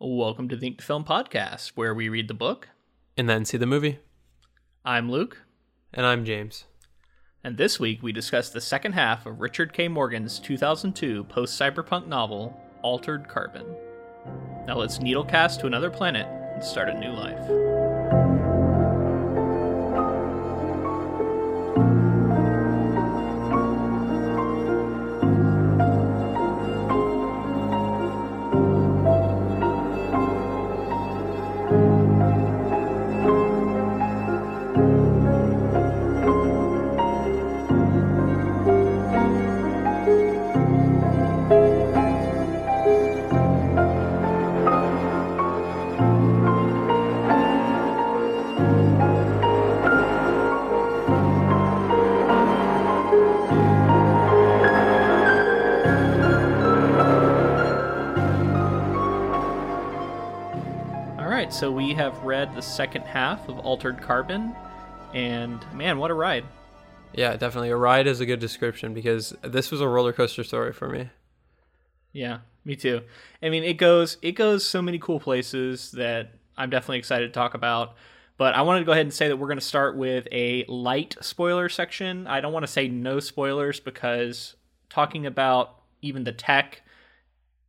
Welcome to the Ink to Film podcast, where we read the book. and then see the movie. I'm Luke, And I'm James. and this week we discuss the second half of Richard K. Morgan's 2002 post cyberpunk novel, Altered Carbon. Now let's needlecast to another planet and start a new life. Have read the second half of Altered Carbon, and man, what a ride! Yeah, definitely. A ride is a good description because this was a roller coaster story for me. Yeah, me too. I mean, it goes it goes so many cool places that I'm definitely excited to talk about. But I wanted to go ahead and say that we're going to start with a light spoiler section. I don't want to say no spoilers because talking about even the tech,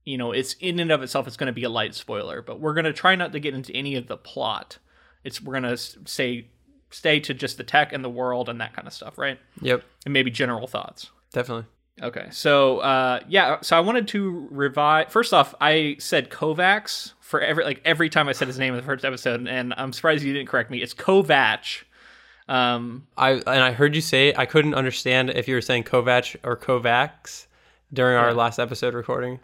you know, it's in and of itself it's going to be a light spoiler. But we're going to try not to get into any of the plot. It's we're going to say stay to just the tech and the world and that kind of stuff, right? Yep, And maybe general thoughts. definitely. Okay, so uh, yeah, so I wanted to revive. First off, I said Kovacs for every like every time I said his name in the first episode, and I'm surprised you didn't correct me. It's Kovac. Um, I and I heard you say I couldn't understand if you were saying Kovac or Kovacs during our Yeah. last episode recording.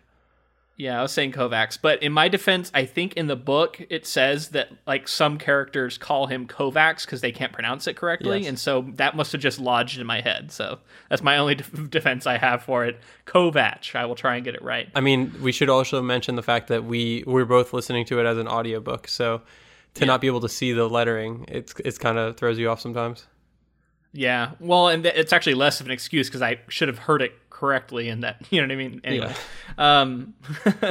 Yeah, I was saying Kovacs, but in my defense, I think in the book it says that like some characters call him Kovacs because they can't pronounce it correctly, Yes. and so that must have just lodged in my head. So that's my only def- defense I have for it. Kovac. I will try and get it right. I mean, we should also mention the fact that we we're both listening to it as an audiobook, so to not be able to see the lettering, it's it's kind of throws you off sometimes. Yeah, well, and th- it's actually less of an excuse because I should have heard it correctly, and that you know what I mean. Anyway, um,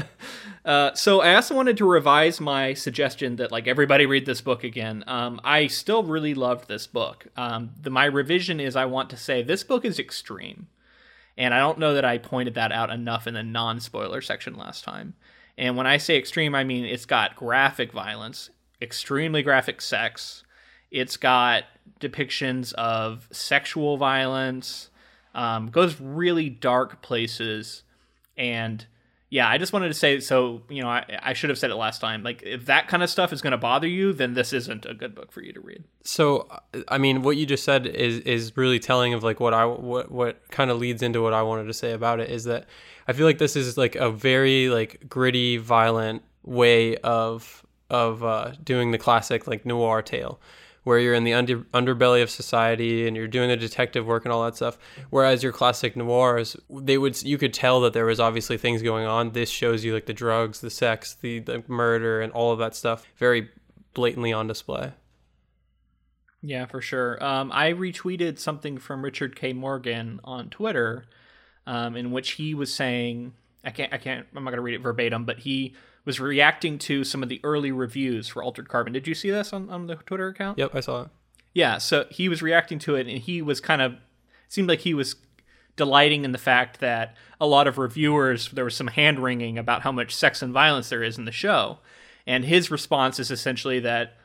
uh, so I also wanted to revise my suggestion that like everybody read this book again. Um, I still really loved this book. Um, the, my revision is I want to say this book is extreme, and I don't know that I pointed that out enough in the non-spoiler section last time. And when I say extreme, I mean it's got graphic violence, extremely graphic sex. It's got depictions of sexual violence, um, goes really dark places, and yeah, I just wanted to say so. You know, I, I should have said it last time. Like, if that kind of stuff is going to bother you, then this isn't a good book for you to read. So, I mean, what you just said is is really telling of like what I what what kind of leads into what I wanted to say about it is that I feel like this is like a very like gritty, violent way of of uh, doing the classic like noir tale, where you're in the under, underbelly of society and you're doing the detective work and all that stuff. Whereas your classic noirs, they would you could tell that there was obviously things going on. This shows you like the drugs, the sex, the the murder, and all of that stuff very blatantly on display. Yeah, for sure. Um, I retweeted something from Richard K. Morgan on Twitter, um, in which he was saying, I can't, I can't, I'm not to read it verbatim, but he was reacting to some of the early reviews for Altered Carbon. Did you see this on, on the Twitter account? Yep, I saw it. Yeah, so he was reacting to it, and he was kind of seemed like he was delighting in the fact that a lot of reviewers there was some hand wringing about how much sex and violence there is in the show, and his response is essentially that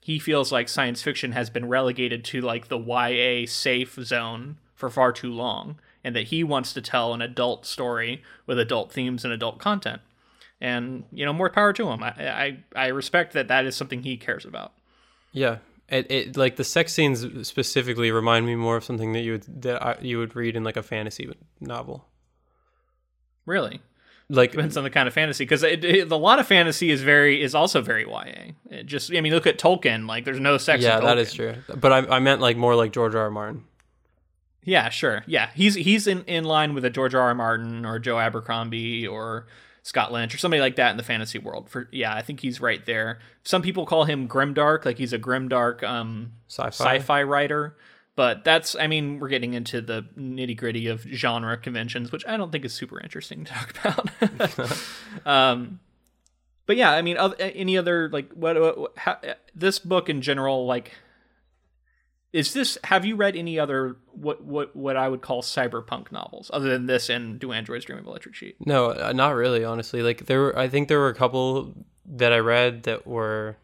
he feels like science fiction has been relegated to like the YA safe zone for far too long, and that he wants to tell an adult story with adult themes and adult content. And you know, more power to him. I I, I respect that that is something he cares about. Yeah, it, it like the sex scenes specifically remind me more of something that you would that I, you would read in like a fantasy novel. Really. Like depends on the kind of fantasy because a lot of fantasy is very is also very YA. It just I mean look at Tolkien like there's no sex. yeah, that is true. But I, I meant like more like George R. R. Martin. Yeah, sure. Yeah, he's he's in, in line with a George R. R. Martin or Joe Abercrombie or Scott Lynch or somebody like that in the fantasy world. For yeah, I think he's right there. Some people call him grimdark, like he's a grimdark um, Sci-fi. sci-fi writer. But that's, I mean, we're getting into the nitty gritty of genre conventions, which I don't think is super interesting to talk about. um, but yeah, I mean, any other like what, what how, this book in general, like, is this? Have you read any other what what what I would call cyberpunk novels other than this and Do Androids Dream of Electric Sheep? No, uh, not really. Honestly, like there were, I think there were a couple that I read that were,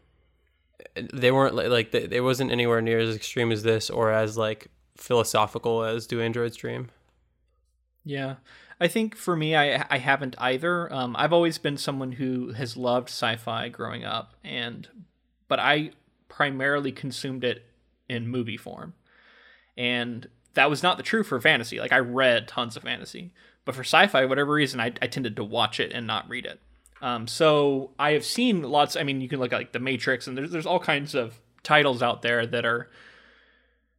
they weren't like, like it wasn't anywhere near as extreme as this or as like philosophical as Do Androids Dream. Yeah. I think for me, I I haven't either. Um, I've always been someone who has loved sci-fi growing up, and but I primarily consumed it in movie form, and that was not the true for fantasy. Like I read tons of fantasy, but for sci-fi, whatever reason, I, I tended to watch it and not read it. Um, so I have seen lots. I mean, you can look at like The Matrix, and there's there's all kinds of titles out there that are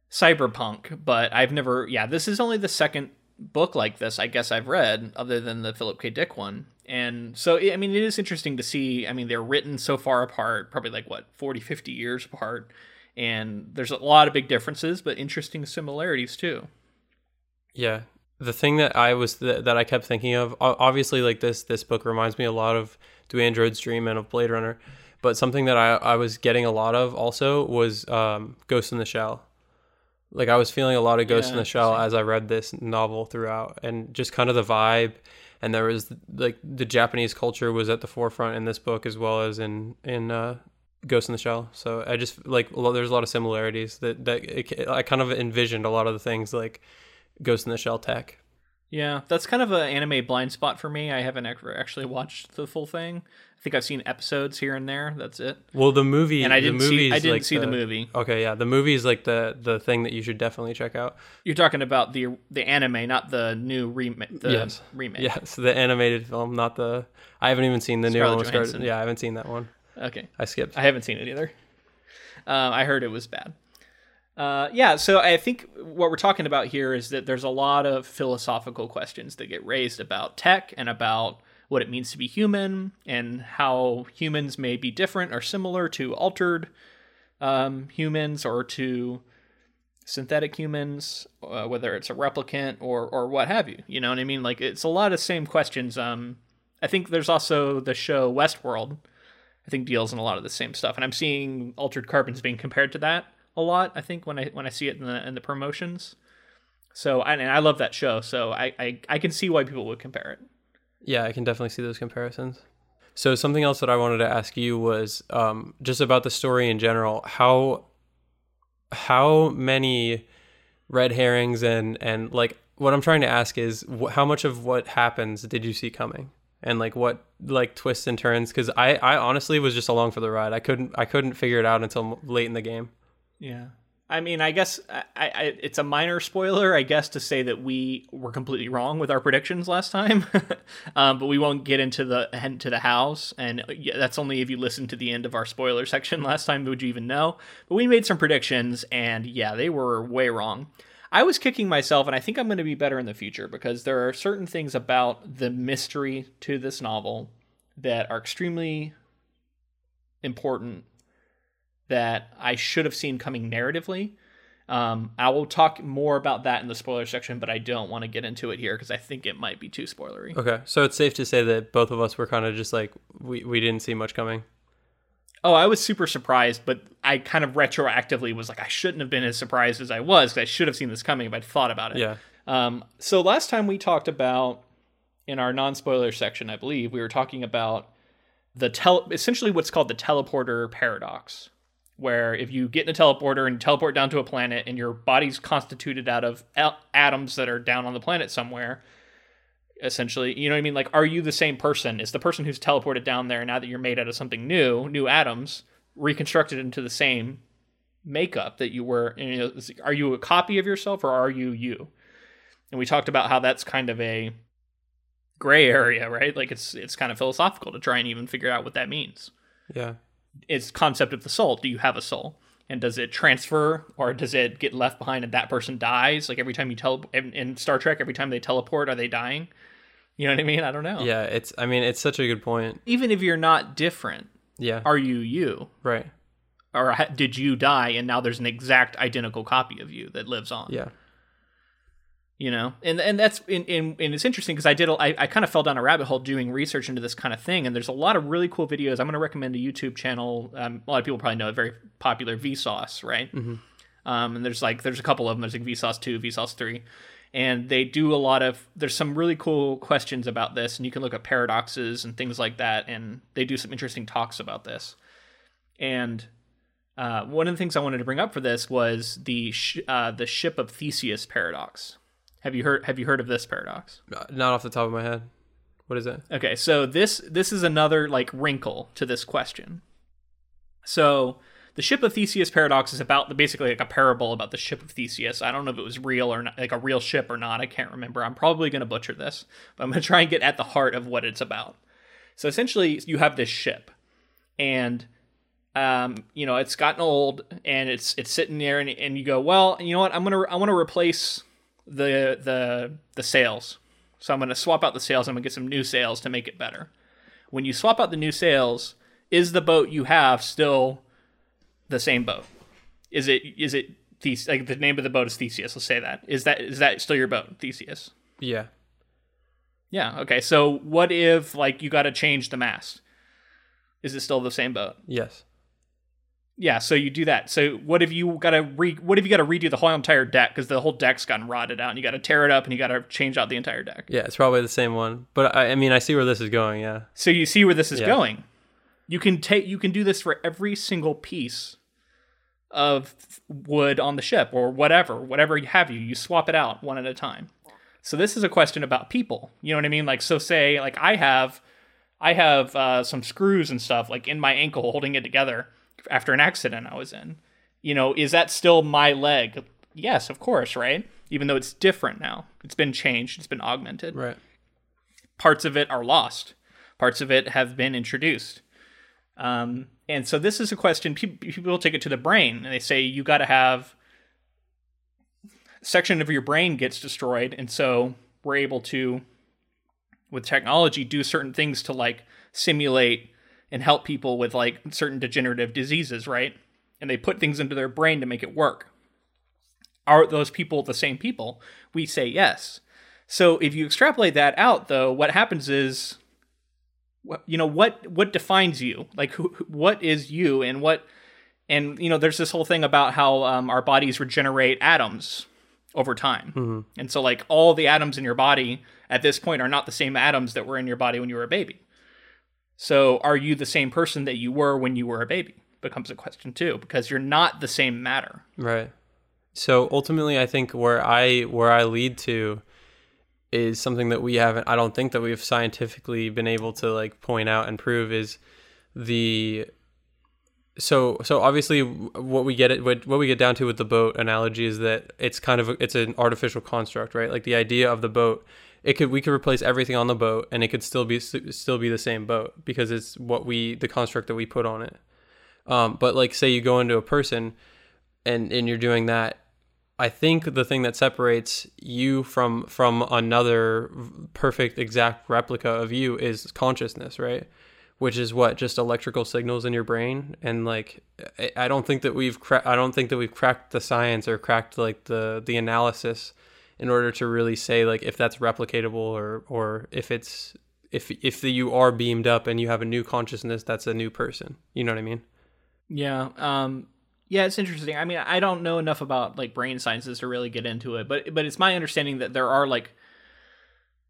cyberpunk, but I've never. Yeah, this is only the second book like this I guess I've read other than the Philip K. Dick one. And so I mean it is interesting to see I mean they're written so far apart, probably like what 40 50 years apart and there's a lot of big differences but interesting similarities too. Yeah. The thing that I was th- that I kept thinking of obviously like this this book reminds me a lot of Do Androids Dream and of Blade Runner, but something that I I was getting a lot of also was um, Ghost in the Shell like I was feeling a lot of Ghost yeah, in the Shell as I read this novel throughout, and just kind of the vibe. And there was like the Japanese culture was at the forefront in this book as well as in in uh, Ghost in the Shell. So I just like there's a lot of similarities that that it, I kind of envisioned a lot of the things like Ghost in the Shell tech. Yeah, that's kind of an anime blind spot for me. I haven't actually watched the full thing. I think I've seen episodes here and there. That's it. Well, the movie and I didn't see. I didn't like see the, the, movie. Okay, yeah, the movie is like the the thing that you should definitely check out. You're talking about the the anime, not the new remake. The yes. remake. Yes, the animated film, not the. I haven't even seen the Scarlett new one. Yeah, I haven't seen that one. Okay, I skipped. I haven't seen it either. Um, I heard it was bad. Uh, yeah, so I think what we're talking about here is that there's a lot of philosophical questions that get raised about tech and about what it means to be human and how humans may be different or similar to altered um, humans or to synthetic humans, uh, whether it's a replicant or or what have you. You know what I mean? Like it's a lot of same questions. Um, I think there's also the show Westworld. I think deals in a lot of the same stuff, and I'm seeing altered carbons being compared to that a lot. I think when I when I see it in the in the promotions. So and I love that show, so I, I I can see why people would compare it. Yeah, I can definitely see those comparisons. So something else that I wanted to ask you was um, just about the story in general. How how many red herrings and and like what I'm trying to ask is wh- how much of what happens did you see coming? And like what like twists and turns because I, I honestly was just along for the ride i couldn't i couldn't figure it out until late in the game yeah. I mean, I guess I, I, it's a minor spoiler, I guess, to say that we were completely wrong with our predictions last time. um, but we won't get into the into the house, and that's only if you listen to the end of our spoiler section last time would you even know. But we made some predictions, and yeah, they were way wrong. I was kicking myself, and I think I'm going to be better in the future because there are certain things about the mystery to this novel that are extremely important that I should have seen coming narratively. Um, I will talk more about that in the spoiler section, but I don't want to get into it here because I think it might be too spoilery. Okay, so it's safe to say that both of us were kind of just like we we didn't see much coming. Oh, I was super surprised, but I kind of retroactively was like, I shouldn't have been as surprised as I was because I should have seen this coming if I'd thought about it. Yeah. Um, so last time we talked about in our non-spoiler section, I believe we were talking about the tel essentially what's called the teleporter paradox where if you get in a teleporter and teleport down to a planet and your body's constituted out of atoms that are down on the planet somewhere essentially you know what i mean? Like are you the same person? Is the person who's teleported down there now that you're made out of something new new atoms reconstructed into the same makeup that you were you know, are you a copy of yourself or are you you? And we talked about how that's kind of a gray area right? Like it's it's kind of philosophical to try and even figure out what that means. Yeah. Its concept of the soul. Do you have a soul? And does it transfer or does it get left behind and that person dies? Like every time you tell in, in Star Trek, every time they teleport, are they dying? You know what I mean? I don't know. Yeah, it's. I mean, it's such a good point. Even if you're not different, yeah, are you you? Right. Or did you die and now there's an exact identical copy of you that lives on? Yeah. You know? And and that's in, in and it's interesting because i did I, I kind of fell down a rabbit hole doing research into this kind of thing and there's a lot of really cool videos. I'm going to recommend a youtube channel. Um, a lot of people probably know it very popular vsauce right? Mm-hmm. um, and there's like there's a couple of them there's like vsauce 2 vsauce 3 and they do a lot of there's some really cool questions about this and you can look at paradoxes and things like that and they do some interesting talks about this. And uh, one of the things I wanted to bring up for this was the sh- uh, the ship of Theseus paradox. Have you heard Have you heard of this paradox? Uh, Not off the top of my head. What is it? Okay, so this this is another like wrinkle to this question. So the ship of Theseus paradox is about the basically like a parable about the ship of Theseus. I don't know if it was real or not, like a real ship or not. I can't remember. I'm probably going to butcher this, but I'm going to try and get at the heart of what it's about. So essentially, you have this ship, and um, you know it's gotten old, and it's it's sitting there, and, and you go, well, you know what? I'm gonna I want to replace the the the sails. So I'm gonna swap out the sails. I'm gonna get some new sails to make it better. When you swap out the new sails, is the boat you have still the same boat? Is it is it Thes- like the name of the boat is Theseus? Let's say that is that is that still your boat, Theseus? Yeah. Yeah. Okay. So what if like you got to change the mast? Is it still the same boat? Yes. Yeah. So you do that. So what if you got to re? What if you got to redo the whole entire deck because the whole deck's gotten rotted out and you got to tear it up and you got to change out the entire deck? Yeah, it's probably the same one. But I, I mean, I see where this is going. Yeah. So you see where this is Yeah. going. You can take you can do this for every single piece of wood on the ship or whatever, whatever you have you. You swap it out one at a time. So this is a question about people. You know what I mean? Like so say like I have I have uh, some screws and stuff like in my ankle holding it together after an accident I was in. You know, is that still my leg? Yes, of course, right? Even though it's different now. It's been changed, it's been augmented Right. parts of it are lost parts of it have been introduced um, and so this is a question people, people take it to the brain and they say you got to have section of your brain gets destroyed and so we're able to with technology do certain things to like simulate and help people with like certain degenerative diseases right? And they put things into their brain to make it work. Are those people the same people? We say yes. So if you extrapolate that out, though, what happens is, you know, what what defines you? Like, who, what is you, and what, and you know, there's this whole thing about how um, our bodies regenerate atoms over time, and so like all the atoms in your body at this point are not the same atoms that were in your body when you were a baby. So, are you the same person that you were when you were a baby? Becomes a question too, because you're not the same matter. Right. So ultimately, I think where I where I lead to is something that we haven't. I don't think that we've scientifically been able to like point out and prove is the. So so obviously, what we get it what, what we get down to with the boat analogy is that it's kind of a, it's an artificial construct, right? Like the idea of the boat. It could we could replace everything on the boat and it could still be still be the same boat because it's what we the construct that we put on it. Um, but like say you go into a person and and you're doing that i think the thing that separates you from from another perfect exact replica of you is consciousness right which is what just electrical signals in your brain and like I- don't think that we've cra- i don't think that we've cracked the science or cracked like the the analysis in order to really say like if that's replicatable or or if it's if if you are beamed up and you have a new consciousness that's a new person you know what i mean Yeah. Um yeah, it's interesting. I mean, I don't know enough about like brain sciences to really get into it, but but it's my understanding that there are like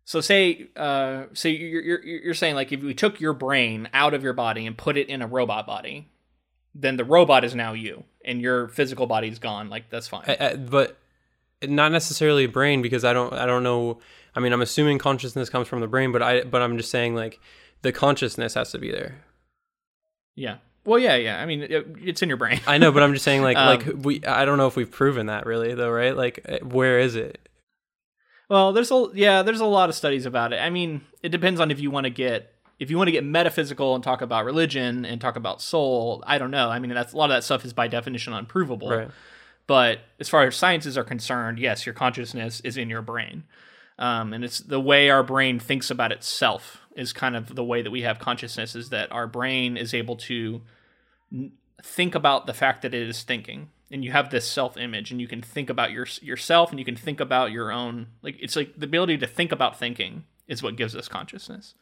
so say uh so you're you're you're saying like if we took your brain out of your body and put it in a robot body, then the robot is now you and your physical body's gone. Like that's fine. I, I, but not necessarily brain because I don't I don't know. I mean, I'm assuming consciousness comes from the brain, but I but I'm just saying like the consciousness has to be there. yeah. Well, yeah, yeah. I mean, it, it's in your brain. I know, but I'm just saying like Um, like we I don't know if we've proven that really though, right? Like uh, where is it? Well, there's a yeah, there's a lot of studies about it. I mean, it depends on if you want to get if you want to get metaphysical and talk about religion and talk about soul. I don't know. I mean, that's a lot of that stuff is by definition unprovable. Right. But as far as sciences are concerned, yes, your consciousness is in your brain, um, and it's the way our brain thinks about itself is kind of the way that we have consciousness. Is that our brain is able to n- think about the fact that it is thinking. and you have this self image and you can think about your yourself and you can think about your own like it's like the ability to think about thinking is what gives us consciousness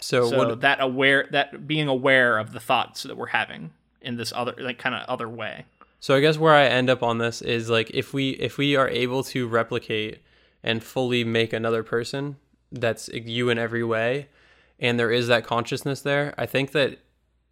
So, so what, that aware that being aware of the thoughts that we're having in this other like kind of other way So I guess where I end up on this is like if we if we are able to replicate and fully make another person that's you in every way and there is that consciousness there, I think that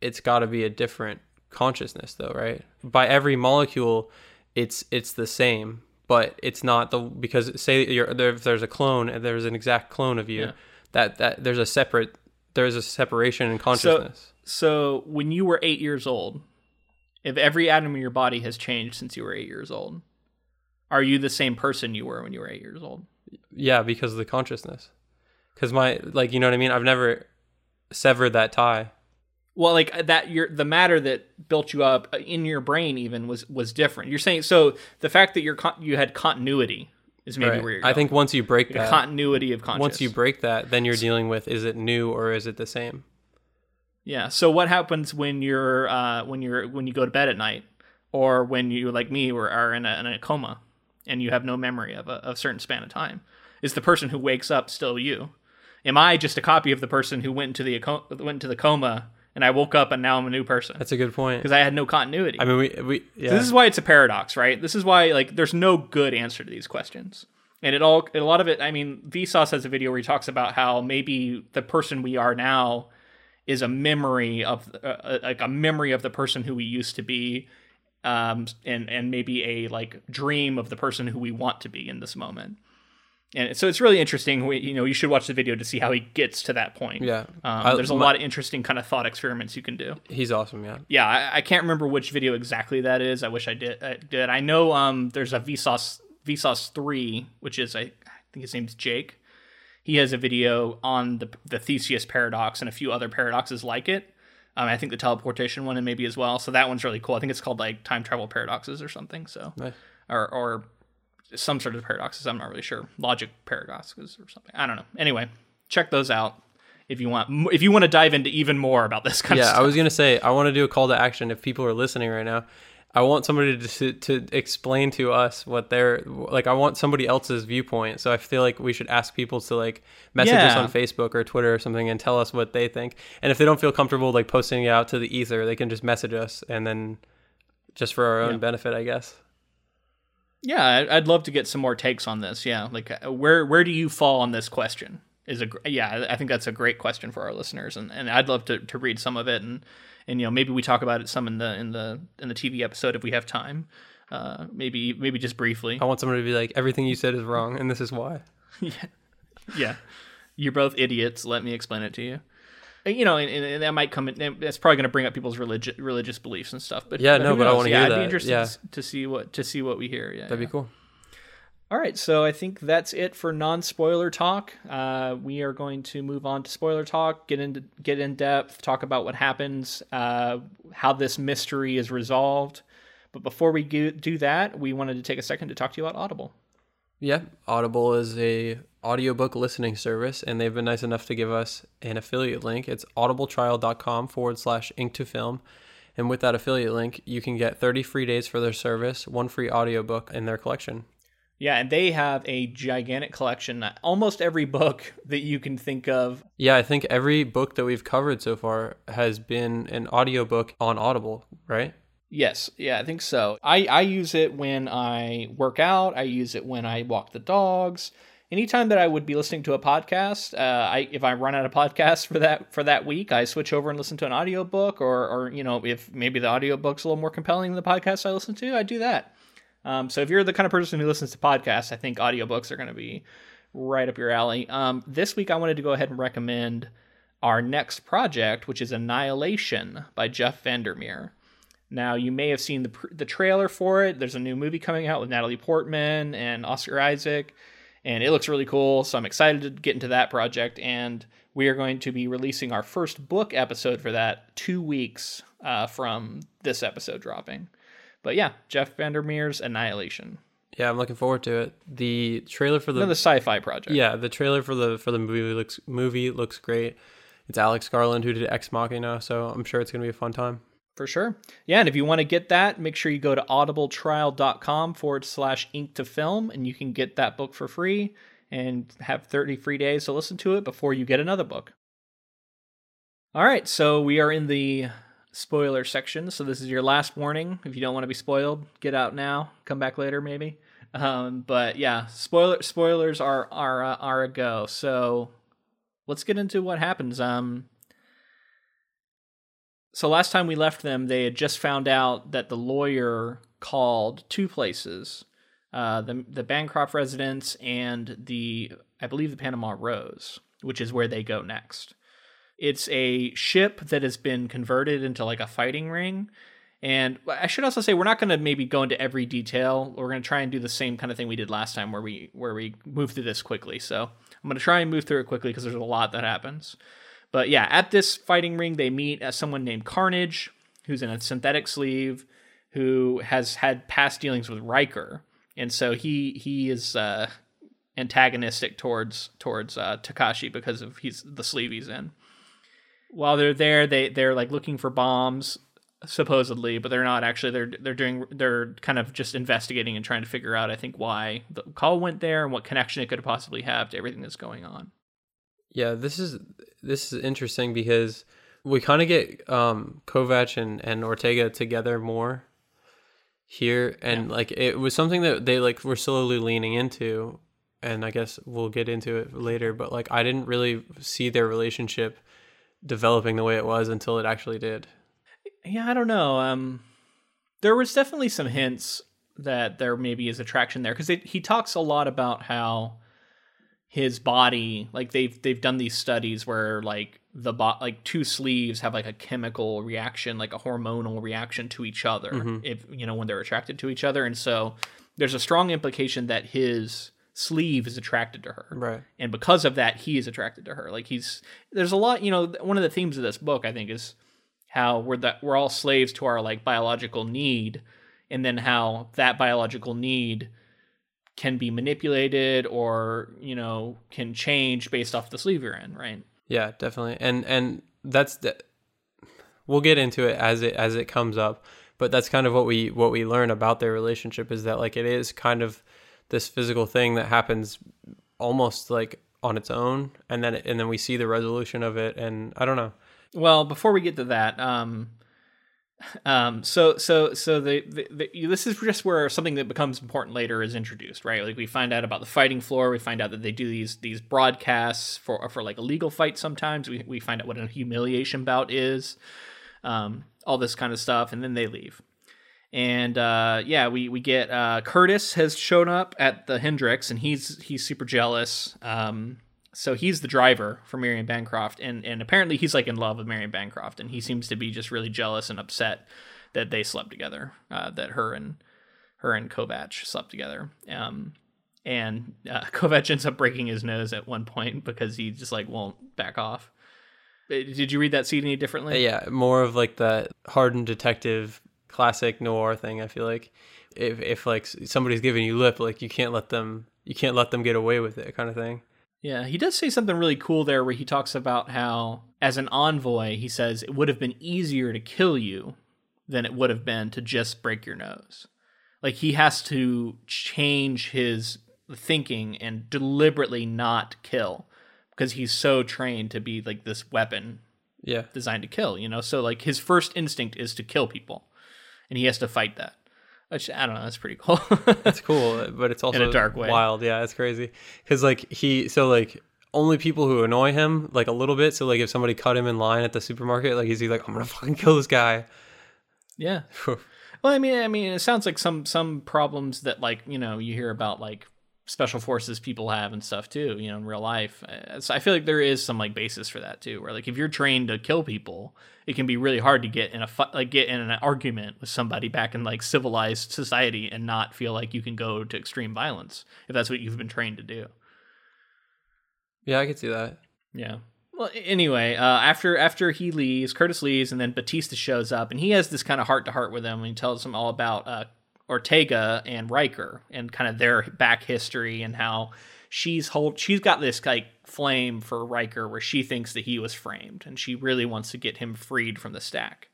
it's got to be a different consciousness though, right? By every molecule it's it's the same, but it's not the because say you're there if there's a clone and there's an exact clone of you, Yeah. that that there's a separate there's a separation in consciousness. so when you were eight years old if every atom in your body has changed since you were eight years old are you the same person you were when you were eight years old Yeah, because of the consciousness. Because my like, you know what I mean. I've never severed that tie. well like that your the matter that built you up uh, in your brain even was was different you're saying so the fact that you're con- you had continuity is maybe Right. where you're I think once you break the that, continuity of consciousness once you break that, then you're dealing with is it new or is it the same? Yeah. So what happens when you're uh, when you're when you go to bed at night, or when you like me were are in a, in a coma, and you have no memory of a, a certain span of time? Is the person who wakes up still you? Am I just a copy of the person who went into the went into the coma and I woke up and now I'm a new person That's a good point. because I had no continuity? I mean, we we yeah. This is why it's a paradox, right? This is why like there's no good answer to these questions. And it all a lot of it, I mean, Vsauce has a video where he talks about how maybe the person we are now is a memory of uh, uh, like a memory of the person who we used to be um and and maybe a like dream of the person who we want to be in this moment. And so it's really interesting. We, you know, you should watch the video to see how he gets to that point. yeah. Um, I- there's a my- lot of interesting kind of thought experiments you can do He's awesome. Yeah. yeah, I, I can't remember which video exactly that is. I wish I did. I did. I know um, there's a Vsauce Vsauce three, which is I, I think his name's Jake. He has a video on the the Theseus paradox and a few other paradoxes like it. Um, I think the teleportation one and maybe as well. So that one's really cool. I think it's called like time travel paradoxes or something. So Nice. or or some sort of paradoxes. I'm not really sure. Logic paradoxes or something. I don't know. Anyway, check those out if you want. If you want to dive into even more about this kind of stuff. Yeah. I was gonna say I want to do a call to action if people are listening right now. I want somebody to to explain to us what they're like. I want somebody else's viewpoint. So I feel like we should ask people to like message us on Facebook or Twitter or something and tell us what they think. And if they don't feel comfortable like posting it out to the ether, they can just message us and then just for our own Yeah. benefit, I guess. Yeah, I'd love to get some more takes on this. Yeah, like uh, where where do you fall on this question? Is a yeah, I- I think that's a great question for our listeners, and, and I'd love to, to read some of it, and and you know maybe we talk about it some in the in the in the TV episode if we have time. Uh, maybe maybe just briefly. I want somebody to be like, everything you said is wrong, and this is why. Yeah, yeah. you're both idiots. Let me explain it to you. Uh, You know, and, and that might come. In, that's probably going to bring up people's religious religious beliefs and stuff. But Yeah, but no, but I wanna yeah, hear I'd that. be interested Yeah. to to see what to see what we hear. Yeah, That'd yeah. be cool. All right, so I think that's it for non-spoiler talk. Uh, we are going to move on to spoiler talk, get into get in depth, talk about what happens, uh, how this mystery is resolved. But before we do that, we wanted to take a second to talk to you about Audible. Yeah, Audible is a audiobook listening service, and they've been nice enough to give us an affiliate link. It's audibletrial.com forward slash ink to film. And with that affiliate link, you can get 30 free days for their service, one free audiobook in their collection. Yeah, and they have a gigantic collection. Almost every book that you can think of. Yeah, I think every book that we've covered so far has been an audiobook on Audible, right? Yes, yeah, I think so. I, I use it when I work out. I use it when I walk the dogs. Anytime that I would be listening to a podcast, uh, I if I run out of podcasts for that for that week, I switch over and listen to an audiobook or or you know if maybe the audiobook's a little more compelling than the podcast I listen to, I do that. Um, so if you're the kind of person who listens to podcasts, I think audiobooks are going to be right up your alley. Um, this week I wanted to go ahead and recommend our next project, which is Annihilation by Jeff Vandermeer. Now, you may have seen the the trailer for it. There's a new movie coming out with Natalie Portman and Oscar Isaac, and it looks really cool. So I'm excited to get into that project. And we are going to be releasing our first book episode for that two weeks uh, from this episode dropping. But yeah, Jeff Vandermeer's Annihilation, Yeah, I'm looking forward to it. The trailer for the another sci-fi project. Yeah, the trailer for the for the movie looks movie looks great. It's Alex Garland who did Ex Machina, so I'm sure it's gonna be a fun time. For sure. Yeah, and if you want to get that, make sure you go to audibletrial.com forward slash ink to film, and you can get that book for free and have 30 free days to listen to it before you get another book. All right, so we are in the spoiler section. So this is your last warning. If you don't want to be spoiled, get out now. Come back later, maybe. Um, but yeah, spoiler spoilers are are uh, are a go. So let's get into what happens. Um, so last time we left them, they had just found out that the lawyer called two places, uh, the the Bancroft residence and the I believe the Panama Rose, which is where they go next. It's a ship that has been converted into like a fighting ring. And I should also say we're not going to maybe go into every detail. We're going to try and do the same kind of thing we did last time, where we where we move through this quickly. So I'm going to try and move through it quickly because there's a lot that happens. But yeah, at this fighting ring, they meet uh, someone named Carnage, who's in a synthetic sleeve, who has had past dealings with Ryker, and so he he is uh, antagonistic towards towards uh, Takeshi because of he's the sleeve he's in. While they're there, they they're like looking for bombs supposedly, but they're not actually. They're they're doing they're kind of just investigating and trying to figure out. I think why the call went there and what connection it could possibly have to everything that's going on. Yeah, this is this is interesting because we kind of get um, Kovac and, and Ortega together more here, and yeah. like it was something that they like were slowly leaning into, and I guess we'll get into it later. But like I didn't really see their relationship developing the way it was until it actually did. Yeah, I don't know. Um, there was definitely some hints that there maybe is attraction there because he talks a lot about how his body like they've they've done these studies where like the bo- like two sleeves have like a chemical reaction like a hormonal reaction to each other mm-hmm. if you know when they're attracted to each other and so there's a strong implication that his sleeve is attracted to her. Right. And because of that he is attracted to her. Like he's there's a lot you know one of the themes of this book i think is how we're that we're all slaves to our like biological need and then how that biological need can be manipulated or you know can change based off the sleeve you're in right? Yeah definitely. And and that's the we'll get into it as it as it comes up but that's kind of what we what we learn about their relationship is that like it is kind of this physical thing that happens almost like on its own and then and then we see the resolution of it and i don't know. Well before we get to that um um so so so the, the, the, this is just where something that becomes important later is introduced right? Like we find out about the fighting floor we find out that they do these these broadcasts for for like a legal fight sometimes we, we find out what a humiliation bout is um all this kind of stuff and then they leave and uh yeah we we get uh curtis has shown up at the Hendrix and he's he's super jealous um so he's the driver for Marion Bancroft, and and apparently he's like in love with Marion Bancroft, and he seems to be just really jealous and upset that they slept together, uh, that her and her and Kovac slept together. Um, and uh, Kovac ends up breaking his nose at one point because he just like won't back off. Uh, did you read that scene any differently? Yeah, more of like the hardened detective classic noir thing. I feel like if if like somebody's giving you lip, like you can't let them you can't let them get away with it, kind of thing. Yeah, he does say something really cool there where he talks about how, as an envoy, he says it would have been easier to kill you than it would have been to just break your nose. Like he has to change his thinking and deliberately not kill because he's so trained to be like this weapon yeah designed to kill you know so like his first instinct is to kill people and he has to fight that which I don't know. That's pretty cool. it's cool, but it's also in a dark way. Wild, yeah. It's crazy because like he so like only people who annoy him like a little bit. So like if somebody cut him in line at the supermarket, like he's like I'm gonna fucking kill this guy. Yeah. well, I mean, I mean, it sounds like some some problems that like you know you hear about like special forces people have and stuff too, you know, in real life. Uh, so I feel like there is some like basis for that too, where like if you're trained to kill people, it can be really hard to get in a fu- like get in an argument with somebody back in like civilized society and not feel like you can go to extreme violence if that's what you've been trained to do. Yeah, I could see that. Yeah. Well, anyway, uh, after after he leaves, Curtis leaves, and then Batista shows up, and he has this kind of heart to heart with him, and he tells him all about uh, Ortega and Ryker and kind of their back history and how she's hold she's got this like flame for Ryker where she thinks that he was framed and she really wants to get him freed from the stack.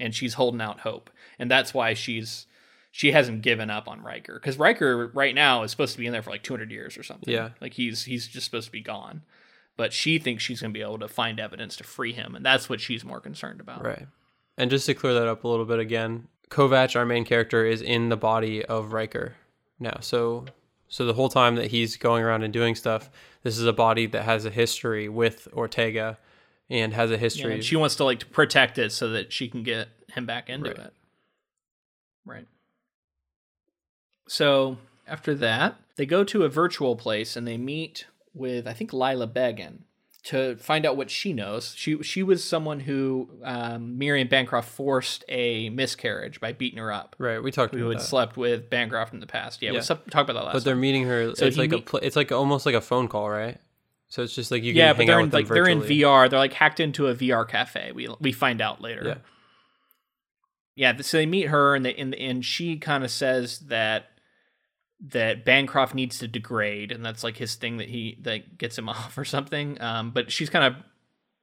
and she's holding out hope, and that's why she's she hasn't given up on Ryker because Ryker right now is supposed to be in there for like 200 years or something. Yeah, like he's he's just supposed to be gone, but she thinks she's going to be able to find evidence to free him, and that's what she's more concerned about. Right. And just to clear that up a little bit again, Kovac, our main character, is in the body of Ryker now. So so the whole time that he's going around and doing stuff, this is a body that has a history with Ortega and has a history. Yeah, and she wants to like protect it so that she can get him back into Right. it. Right. So after that, they go to a virtual place and they meet with I think Lila Began to find out what she knows. She she was someone who um, Miriam Bancroft forced a miscarriage by beating her up. Right, we talked Who about had that. slept with Bancroft in the past? Yeah, Yeah. we talked about that last. but they're time. meeting her. So it's like a pl- it's like almost like a phone call, right? So it's just like you can yeah, hang but they're in like they're in. VR. They're like hacked into a VR cafe. We we find out later. Yeah. Yeah, so they meet her, and they, and and she kind of says that that Bancroft needs to degrade, and that's like his thing that he that gets him off or something. Um, but she's kind of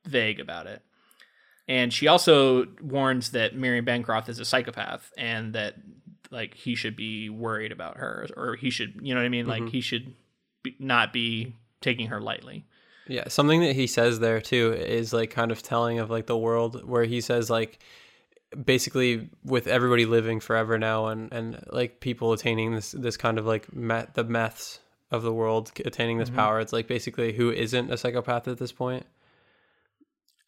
vague about it, and she also warns that Marion Bancroft is a psychopath, and that like he should be worried about her, or he should, you know what I mean? Like Mhm. he should be, not be taking her lightly. Yeah, something that he says there too is like kind of telling of like the world where he says like basically with everybody living forever now and and like people attaining this this kind of like met the meths of the world attaining this Mhm. power it's like basically who isn't a psychopath at this point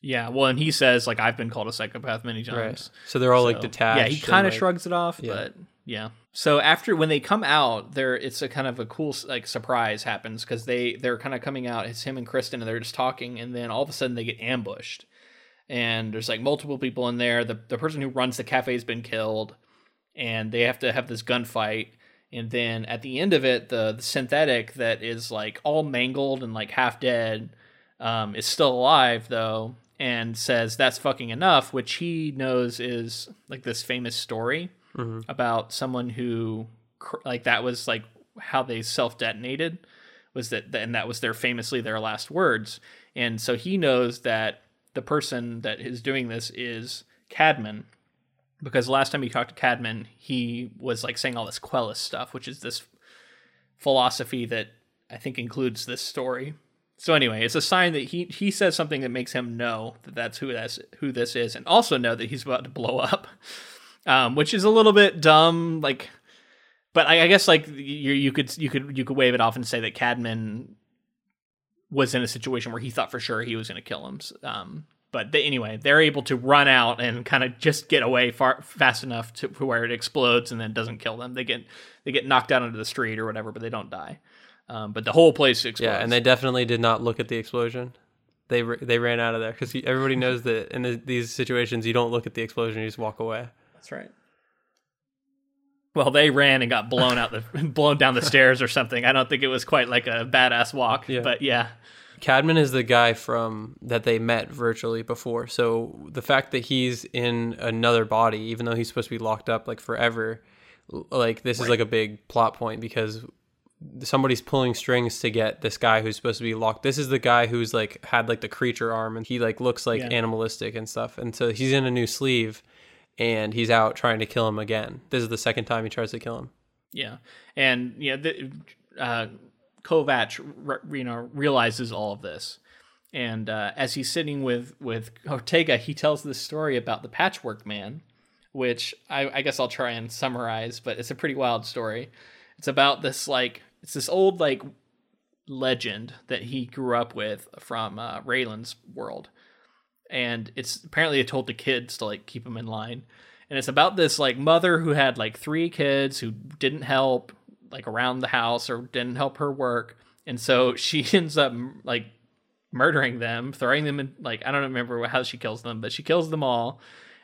Yeah, well, and he says like I've been called a psychopath many times. right so they're all like So, detached Yeah, he kind of like- shrugs it off, yeah. but yeah. So after when they come out, there it's a kind of a cool like surprise happens because they they're kind of coming out. It's him and Kristin, and they're just talking, and then all of a sudden they get ambushed, and there's like multiple people in there. The the person who runs the cafe has been killed, and they have to have this gunfight. And then at the end of it, the, the synthetic that is like all mangled and like half dead um, is still alive though, and says that's fucking enough, which he knows is like this famous story Mhm. about someone who like that was like how they self detonated was that and that was their famously their last words, and so he knows that the person that is doing this is Cadman because last time he talked to Cadman, he was like saying all this Quellist stuff, which is this philosophy that I think includes this story. So anyway, it's a sign that he he says something that makes him know that that's who that's who this is, and also know that he's about to blow up, um, which is a little bit dumb. Like, but I, I guess like you you could you could you could wave it off and say that Cadman was in a situation where he thought for sure he was going to kill him. Um, but they, anyway, they're able to run out and kind of just get away far fast enough to where it explodes and then doesn't kill them. They get they get knocked out into the street or whatever, but they don't die. Um, but the whole place explodes. yeah and they definitely did not look at the explosion they they ran out of there because everybody knows that in the, these situations you don't look at the explosion you just walk away That's right. Well, they ran and got blown out the blown down the stairs or something. I don't think it was quite like a badass walk, Yeah. but yeah. Cadman is the guy from that they met virtually before. So the fact that he's in another body, even though he's supposed to be locked up like forever, like this is like a big plot point because somebody's pulling strings to get this guy who's supposed to be locked. This is the guy who's like had like the creature arm and he like looks like Yeah. animalistic and stuff. And so he's in a new sleeve and he's out trying to kill him again. This is the second time he tries to kill him. Yeah, and know, the, uh, Kovac, re- you know, realizes all of this, and uh, as he's sitting with with Ortega, he tells this story about the Patchwork Man, which I, I guess I'll try and summarize, but it's a pretty wild story. It's about this like it's this old like legend that he grew up with from uh, Harlan's world, and it's apparently it told to kids to like keep them in line. And it's about this like mother who had like three kids who didn't help like around the house or didn't help her work. And so she ends up like murdering them throwing them in like i don't remember how she kills them but she kills them all.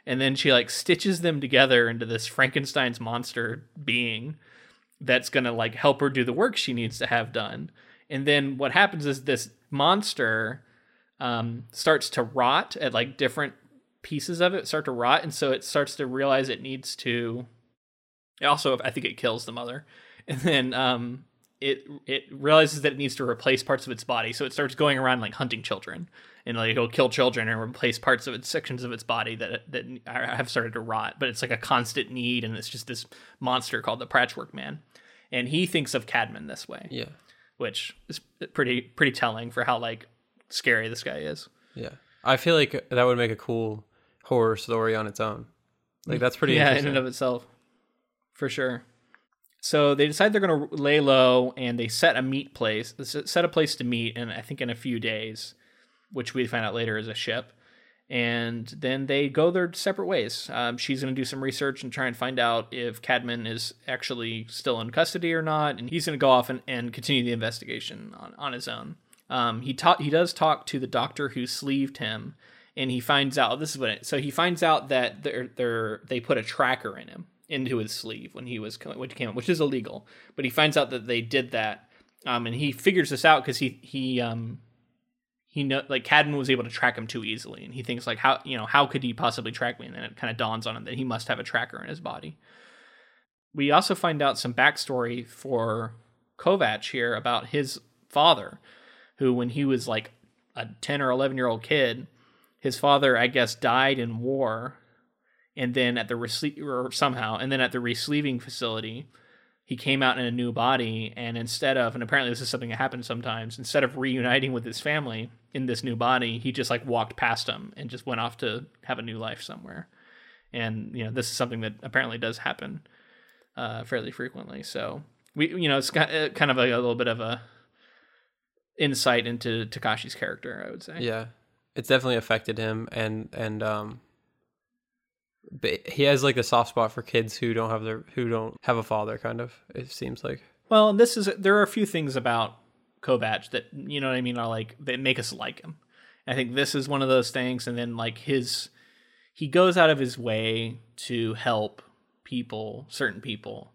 And then she like stitches them together into this frankenstein's monster being that's gonna like help her do the work she needs to have done. And then what happens is this monster um, starts to rot at like different pieces of it start to rot and so it starts to realize it needs to also i think it kills the mother and then um it it realizes that it needs to replace parts of its body, so it starts going around like hunting children, and like it'll kill children and replace parts of its sections of its body that that have started to rot. But it's like a constant need, and it's just this monster called the Patchwork Man, and he thinks of Cadman this way. Yeah. which is pretty pretty telling for how like scary this guy is. Yeah. I feel like that would make a cool horror story on its own. Like that's pretty yeah, in and of itself, for sure. So they decide they're going to lay low, and they set a meet place, set a place to meet, and I think in a few days, which we find out later is a ship. And then they go their separate ways. Um, she's going to do some research and try and find out if Cadman is actually still in custody or not, and he's going to go off and, and continue the investigation on, on his own. Um, he ta- he does talk to the doctor who sleeved him, and he finds out this is what it, so he finds out that they're, they're they put a tracker in him into his sleeve when he was he came which is illegal. But he finds out that they did that, um, and he figures this out because he he um he know like Kadmin was able to track him too easily, and he thinks like how you know how could he possibly track me? And then it kind of dawns on him that he must have a tracker in his body. We also find out some backstory for Kovacs here about his father, who when he was like a ten or eleven year old kid, his father I guess died in war and then at the receive or somehow and then at the resleeving facility he came out in a new body and instead of and apparently this is something that happens sometimes instead of reuniting with his family in this new body he just like walked past them and just went off to have a new life somewhere. And you know this is something that apparently does happen uh, fairly frequently. So we you know it's kind of a, a little bit of a insight into Takeshi's character i would say Yeah. It's definitely affected him and and um but he has like a soft spot for kids who don't have their who don't have a father kind of it seems like Well, and this is there are a few things about Kovacs that you know what I mean are like that make us like him. I think this is one of those things, and then like his he goes out of his way to help people, certain people,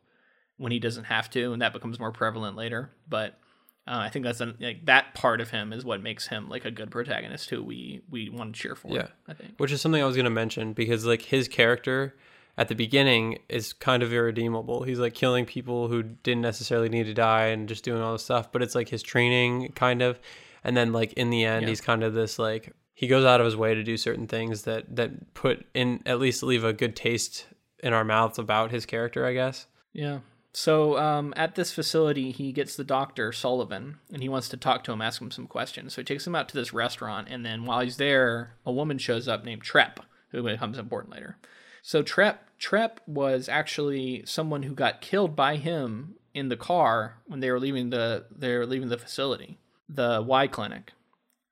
when he doesn't have to, and that becomes more prevalent later. But uh, I think that's an, like that part of him is what makes him like a good protagonist who we we want to cheer for. Yeah. I think. which is something I was going to mention because like his character at the beginning is kind of irredeemable. He's like killing people who didn't necessarily need to die and just doing all this stuff, but it's like his training kind of and then like in the end Yeah. he's kind of this like he goes out of his way to do certain things that that put in at least leave a good taste in our mouths about his character, I guess. Yeah. So um, at this facility, he gets the doctor Sullivan, and he wants to talk to him, ask him some questions. So he takes him out to this restaurant, and then while he's there, a woman shows up named Trepp, who becomes important later. So Trepp Trepp was actually someone who got killed by him in the car when they were leaving the they were leaving the facility, the Y clinic.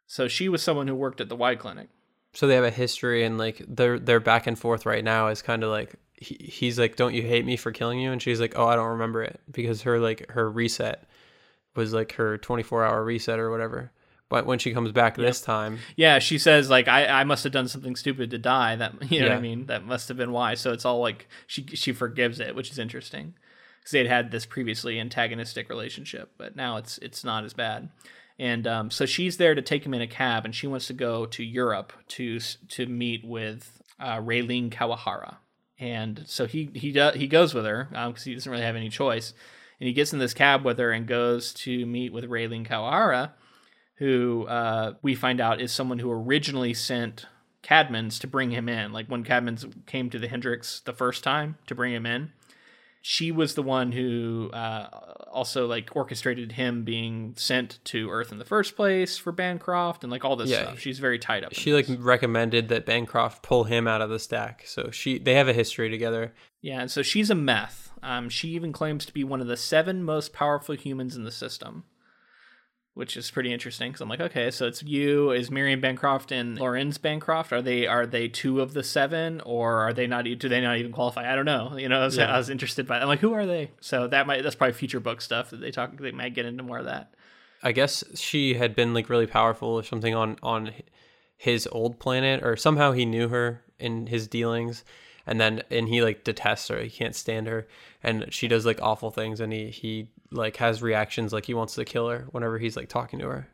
So she was someone who worked at the Y clinic. So they have a history and like their their back and forth right now is kind of like he, he's like don't you hate me for killing you and she's like oh I don't remember it because her like her reset was like her 24 hour reset or whatever. But when she comes back this time, Yeah, she says like I, I must have done something stupid to die. That you know what I mean. That must have been why. So it's all like she she forgives it, which is interesting because they'd had this previously antagonistic relationship, but now it's it's not as bad. And um, so she's there to take him in a cab, and she wants to go to Europe to to meet with uh, Reileen Kawahara. And so he he does he goes with her because he doesn't really have any choice. And he gets in this cab with her and goes to meet with Reileen Kawahara, who uh, we find out is someone who originally sent Kadmins to bring him in. Like when Kadmins came to the Hendrix the first time to bring him in, she was the one who uh, also like orchestrated him being sent to Earth in the first place for Bancroft and like all this Yeah. stuff. She's very tied up. she like this. recommended that Bancroft pull him out of the stack. So she they have a history together. yeah, and so she's a meth. Um, she even claims to be one of the seven most powerful humans in the system. Which is pretty interesting because I'm like, okay, so it's you, is Miriam Bancroft and Laurens Bancroft? Are they are they two of the seven, or are they not? Do they not even qualify? I don't know. You know, I was, Yeah. I was interested by. I'm like, who are they? So that might that's probably future book stuff that they talk. They might get into more of that. I guess she had been like really powerful or something on on his old planet or somehow he knew her in his dealings and then and he like detests her he can't stand her and she does like awful things and he he like has reactions like he wants to kill her whenever he's like talking to her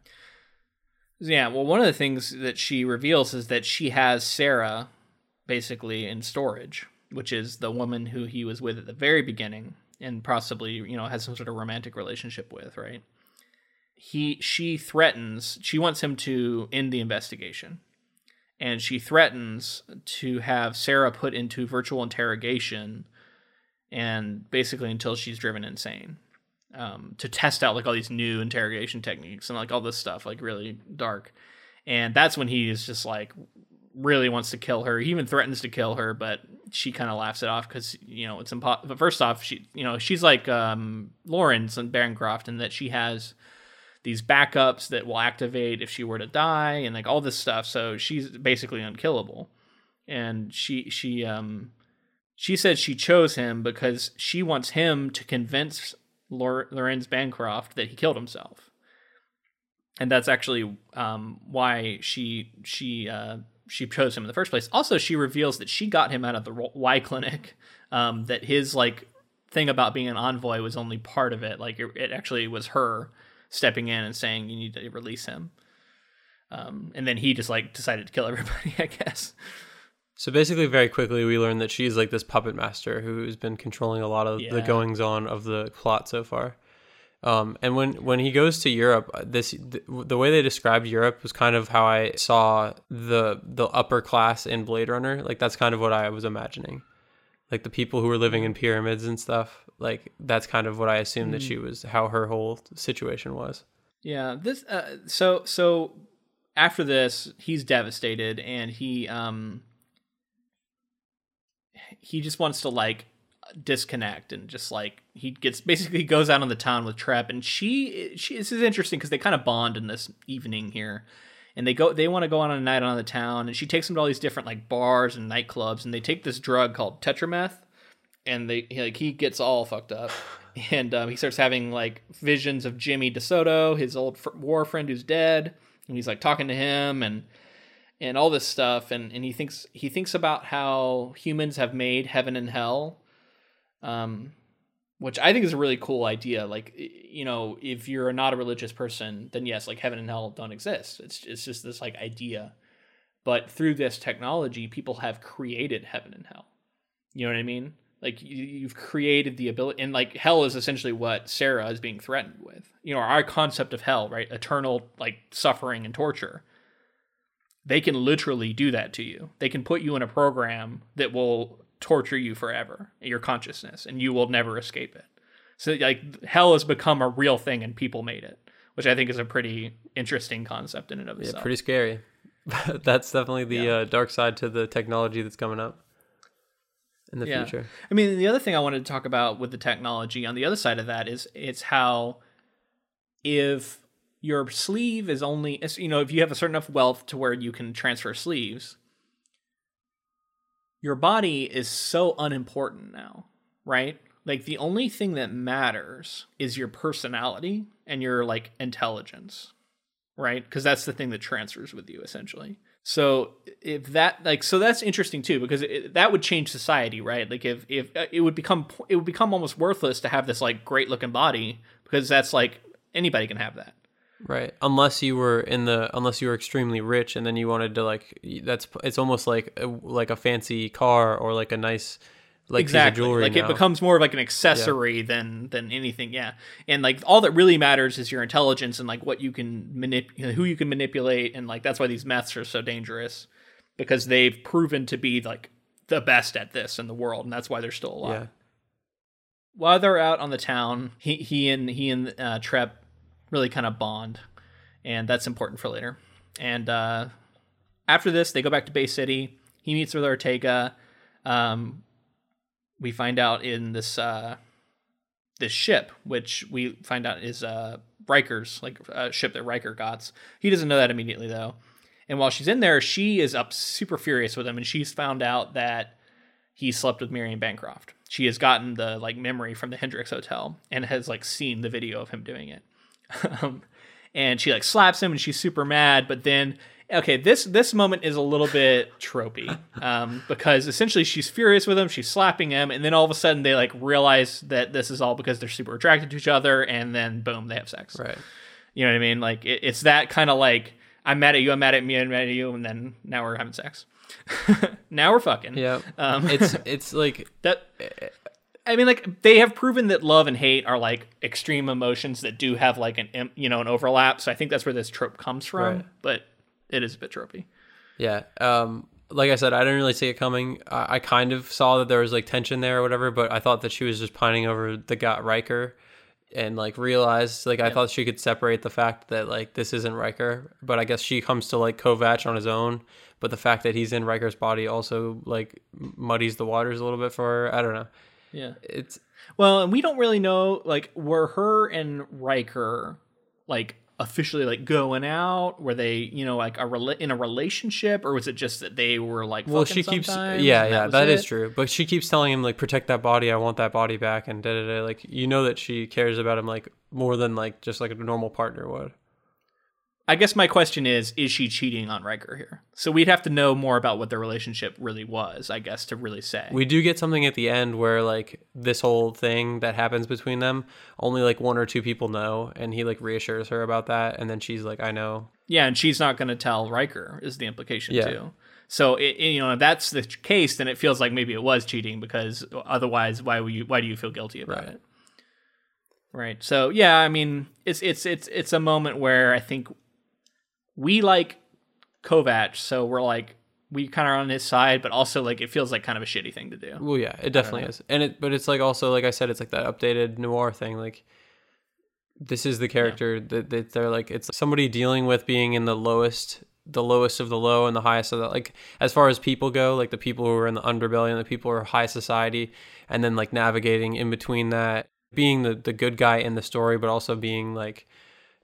Yeah, well, one of the things that she reveals is that she has Sarah basically in storage, which is the woman who he was with at the very beginning. and possibly you know has some sort of romantic relationship with, right? He she threatens she wants him to end the investigation. And she threatens to have Sarah put into virtual interrogation and basically until she's driven insane. Um, to test out like all these new interrogation techniques and like all this stuff, like really dark. And that's when he is just like really wants to kill her. He even threatens to kill her, but she kind of laughs it off because you know it's impossible. But first off, she you know she's like um, Laurens and Bancroft in that she has these backups that will activate if she were to die and like all this stuff. So she's basically unkillable. And she she um she said she chose him because she wants him to convince Laurens Bancroft that he killed himself. And that's actually um, why she she uh, she chose him in the first place. Also, she reveals that she got him out of the Y clinic. Um, that his like thing about being an envoy was only part of it. Like it, it actually was her stepping in and saying you need to release him. Um, and then he just like decided to kill everybody, I guess. So basically, very quickly, we learn that she's like this puppet master who's been controlling a lot of yeah. the goings on of the plot so far. Um, and when when he goes to Europe, uh, this the, the way they described Europe was kind of how I saw the the upper class in Blade Runner. Like that's kind of what I was imagining, like the people who were living in pyramids and stuff. Like that's kind of what I assumed mm. that she mm. was, how her whole situation was. Yeah. This. Uh, so so after this, he's devastated, and he um he just wants to like disconnect and just like he gets basically goes out on the town with Trepp and she she this is interesting because they kind of bond in this evening here. And they go they want to go on a night on the town and she takes them to all these different like bars and nightclubs and they take this drug called tetrameth and they like he gets all fucked up. And um, he starts having like visions of Jimmy DeSoto his old war friend who's dead and he's like talking to him and and all this stuff and, and he thinks he thinks about how humans have made heaven and hell um, which I think is a really cool idea. Like, you know, if you're not a religious person, then yes, like heaven and hell don't exist. It's it's just this like idea. But through this technology, people have created heaven and hell. You know what I mean? Like you, have created the ability, and like hell is essentially what Sarah is being threatened with. You know, our concept of hell, right? Eternal like suffering and torture. They can literally do that to you. They can put you in a program that will torture you forever, your consciousness, and you will never escape it. So like hell has become a real thing and people made it, which I think is a pretty interesting concept in and of itself. Yeah, pretty scary. that's definitely the yeah. uh, dark side to the technology that's coming up in the yeah. future. I mean, the other thing I wanted to talk about with the technology on the other side of that is it's how if your sleeve is only you know if you have a certain enough wealth to where you can transfer sleeves your body is so unimportant now, right? Like the only thing that matters is your personality and your like intelligence, right? Because that's the thing that transfers with you essentially. So if that like so that's interesting too because it, that would change society, right? Like if if uh, it would become it would become almost worthless to have this like great looking body because that's like anybody can have that. Right. Unless you were in the unless you were extremely rich and then you wanted to like that's it's almost like a, like a fancy car or like a nice like exactly. like now. it becomes more of like an accessory yeah. than than anything. Yeah. And like all that really matters is your intelligence and like what you can manipulate who you can manipulate and like that's why these meths are so dangerous because they've proven to be like the best at this in the world and that's why they're still alive. Yeah. While they're out on the town, he he and he and uh, Trepp really kind of bond, and that's important for later. And uh, after this, they go back to Bay City. He meets with Ortega. Um, we find out in this uh, this ship, which we find out is uh, Ryker's, like a ship that Ryker got. He doesn't know that immediately though. And while she's in there, she is up super furious with him, and she's found out that he slept with Miriam Bancroft. She has gotten the like memory from the Hendrix Hotel and has like seen the video of him doing it. Um, and she like slaps him and she's super mad but then okay this this moment is a little bit tropey um, because essentially she's furious with him she's slapping him and then all of a sudden they like realize that this is all because they're super attracted to each other and then boom they have sex. Right. You know what i mean? Like it, it's that kind of like i'm mad at you i'm mad at me i'm mad at you and then now we're having sex. Now we're fucking. Yeah um, it's it's like that I mean, like they have proven that love and hate are like extreme emotions that do have like an you know an overlap. So I think that's where this trope comes from. Right. But it is a bit tropey. Yeah. Um. Like I said, I didn't really see it coming. I, I kind of saw that there was like tension there or whatever, but I thought that she was just pining over the guy Ryker, and like realized like I thought she could separate the fact that like this isn't Ryker, but I guess she comes to like Kovacs on his own. But the fact that he's in Ryker's body also like muddies the waters a little bit for her. I don't know. Yeah. It's well, and we don't really know like were her and Ryker like officially like going out? Were they, you know, like a rela- in a relationship, or was it just that they were like? Well, she keeps, yeah, yeah, that, that is true. But she keeps telling him like, protect that body. I want that body back, and da da da. Like, you know that she cares about him like more than like just like a normal partner would. I guess my question is is she cheating on Ryker here? So we'd have to know more about what their relationship really was, I guess, to really say. We do get something at the end where like this whole thing that happens between them, only like one or two people know and he like reassures her about that and then she's like I know. Yeah, and she's not going to tell Ryker is the implication yeah. too. So it, you know, if that's the case, then it feels like maybe it was cheating because otherwise, why would you? Why do you feel guilty about right. it? Right. So yeah, I mean, it's it's it's it's a moment where I think we like Kovacs, so we're like we kind of on his side, but also like it feels like kind of a shitty thing to do. Well, yeah, it definitely is, and it but it's like also like I said, it's like that updated noir thing. Like this is the character yeah. that, that they're like it's somebody dealing with being in the lowest the lowest of the low and the highest of the like as far as people go like the people who are in the underbelly and the people who are high society and then like navigating in between that being the the good guy in the story but also being like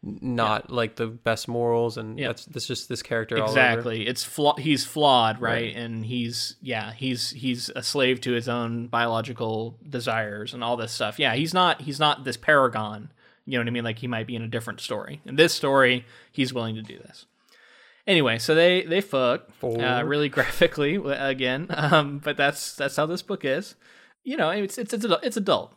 not yeah. like the best morals and yeah. that's that's just this character exactly. It's flaw he's flawed right? right? and he's yeah he's he's a slave to his own biological desires and all this stuff. Yeah he's not he's not this paragon you know what i mean? Like he might be in a different story. In this story he's willing to do this. Anyway so they they fuck uh, really graphically again. Um, but that's that's how this book is. You know it's it's it's, it's adult.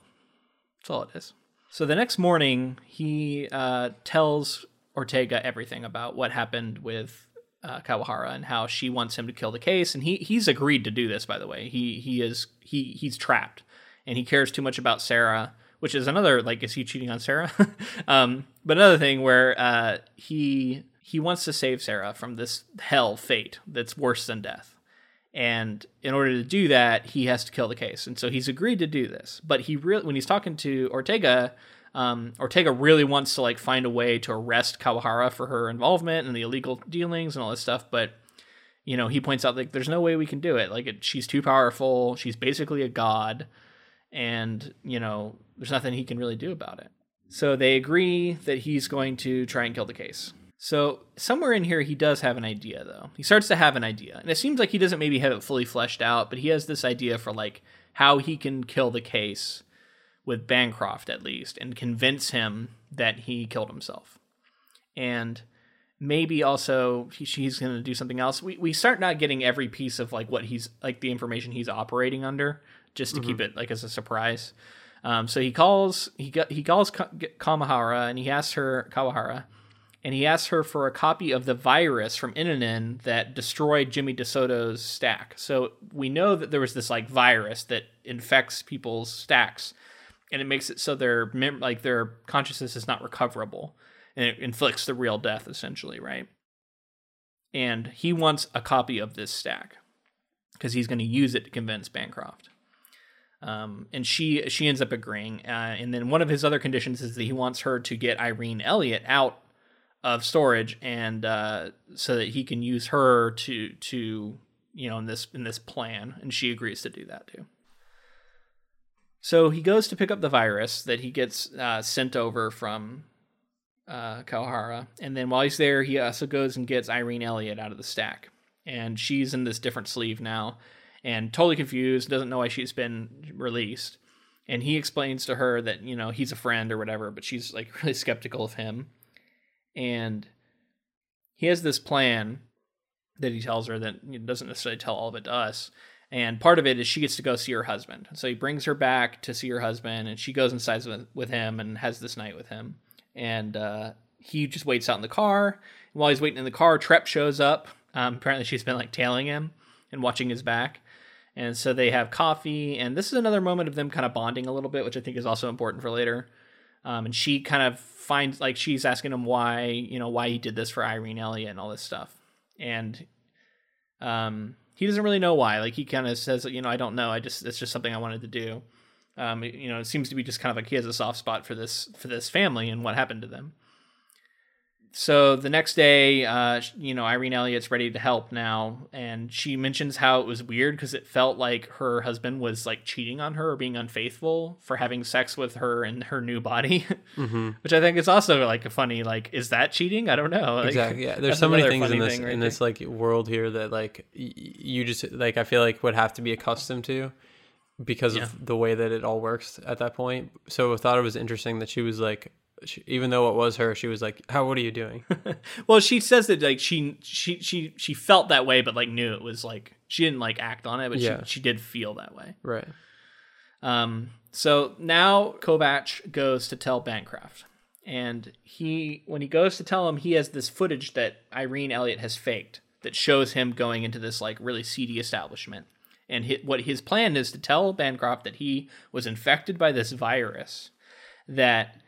That's all it is so the next morning, he uh, tells Ortega everything about what happened with uh, Kawahara and how she wants him to kill the case, and he he's agreed to do this. By the way, he he is he he's trapped, and he cares too much about Sarah, which is another like is he cheating on Sarah? um, but another thing where uh, he he wants to save Sarah from this hell fate that's worse than death. And in order to do that, he has to kill the case. And so he's agreed to do this. But he really, when he's talking to Ortega, um, Ortega really wants to like find a way to arrest Kawahara for her involvement and the illegal dealings and all this stuff. But you know, he points out like there's no way we can do it. Like it, she's too powerful. She's basically a god, and you know, there's nothing he can really do about it. So they agree that he's going to try and kill the case. So somewhere in here, he does have an idea, though. He starts to have an idea, and it seems like he doesn't maybe have it fully fleshed out, but he has this idea for like how he can kill the case with Bancroft at least, and convince him that he killed himself, and maybe also he, he's going to do something else. We we start not getting every piece of like what he's like the information he's operating under, just to mm-hmm. keep it like as a surprise. Um, so he calls he got he calls Kamahara and he asks her Kawahara and he asks her for a copy of the virus from Innenin that destroyed Jimmy DeSoto's stack. So we know that there was this like virus that infects people's stacks, and it makes it so their mem- like their consciousness is not recoverable, and it inflicts the real death essentially, right? And he wants a copy of this stack because he's going to use it to convince Bancroft. Um, and she she ends up agreeing. Uh, and then one of his other conditions is that he wants her to get Irene Elliott out of storage and uh, so that he can use her to to you know in this in this plan. And she agrees to do that too. So he goes to pick up the virus that he gets uh, sent over from uh, Kawahara, and then while he's there, he also goes and gets Irene Elliott out of the stack, and she's in this different sleeve now, and totally confused, doesn't know why she's been released, and he explains to her that you know he's a friend or whatever, but she's like really skeptical of him, and he has this plan that he tells her that doesn't necessarily tell all of it to us. And part of it is she gets to go see her husband. So he brings her back to see her husband, and she goes inside with, him and has this night with him. And uh, he just waits out in the car. While he's waiting in the car, Trepp shows up. Um, apparently, she's been like tailing him and watching his back. And so they have coffee, and this is another moment of them kind of bonding a little bit, which I think is also important for later. Um, and she kind of finds like she's asking him why you know why he did this for Irene Elliott and all this stuff, and um, he doesn't really know why. Like he kind of says, you know, I don't know. I just it's just something I wanted to do. Um, you know, it seems to be just kind of like he has a soft spot for this for this family and what happened to them so the next day, uh, you know, Irene Elliott's ready to help now, and she mentions how it was weird because it felt like her husband was like cheating on her or being unfaithful for having sex with her in her new body, mm-hmm. which I think is also like a funny like, is that cheating? I don't know. Like, exactly. Yeah, there's so many things in this right in this like world here that like y- you just like I feel like would have to be accustomed to because yeah. of the way that it all works at that point. So I thought it was interesting that she was like she, even though it was her, she was like, "How? What are you doing?" well, she says that like she she she she felt that way, but like knew it was like she didn't like act on it, but yeah. she she did feel that way. Right. Um. So now Kovacs goes to tell Bancroft, and he when he goes to tell him, he has this footage that Irene Elliott has faked that shows him going into this like really seedy establishment. And his, what his plan is to tell Bancroft that he was infected by this virus that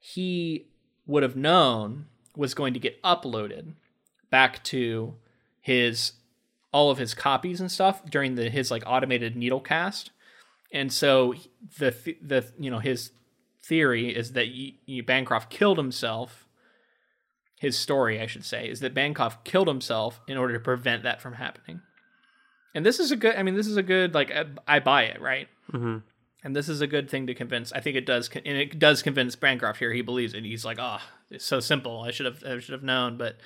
he would have known was going to get uploaded back to his all of his copies and stuff during the his like automated needle cast. And so the the you know his theory is that y- y- Bancroft killed himself. His story I should say is that Bancroft killed himself in order to prevent that from happening. And this is a good I mean this is a good like I, buy it right? Mm-hmm and this is a good thing to convince. I think it does, and it does convince Bancroft here. He believes it. He's like, "Oh, it's so simple. I should have, I should have known." But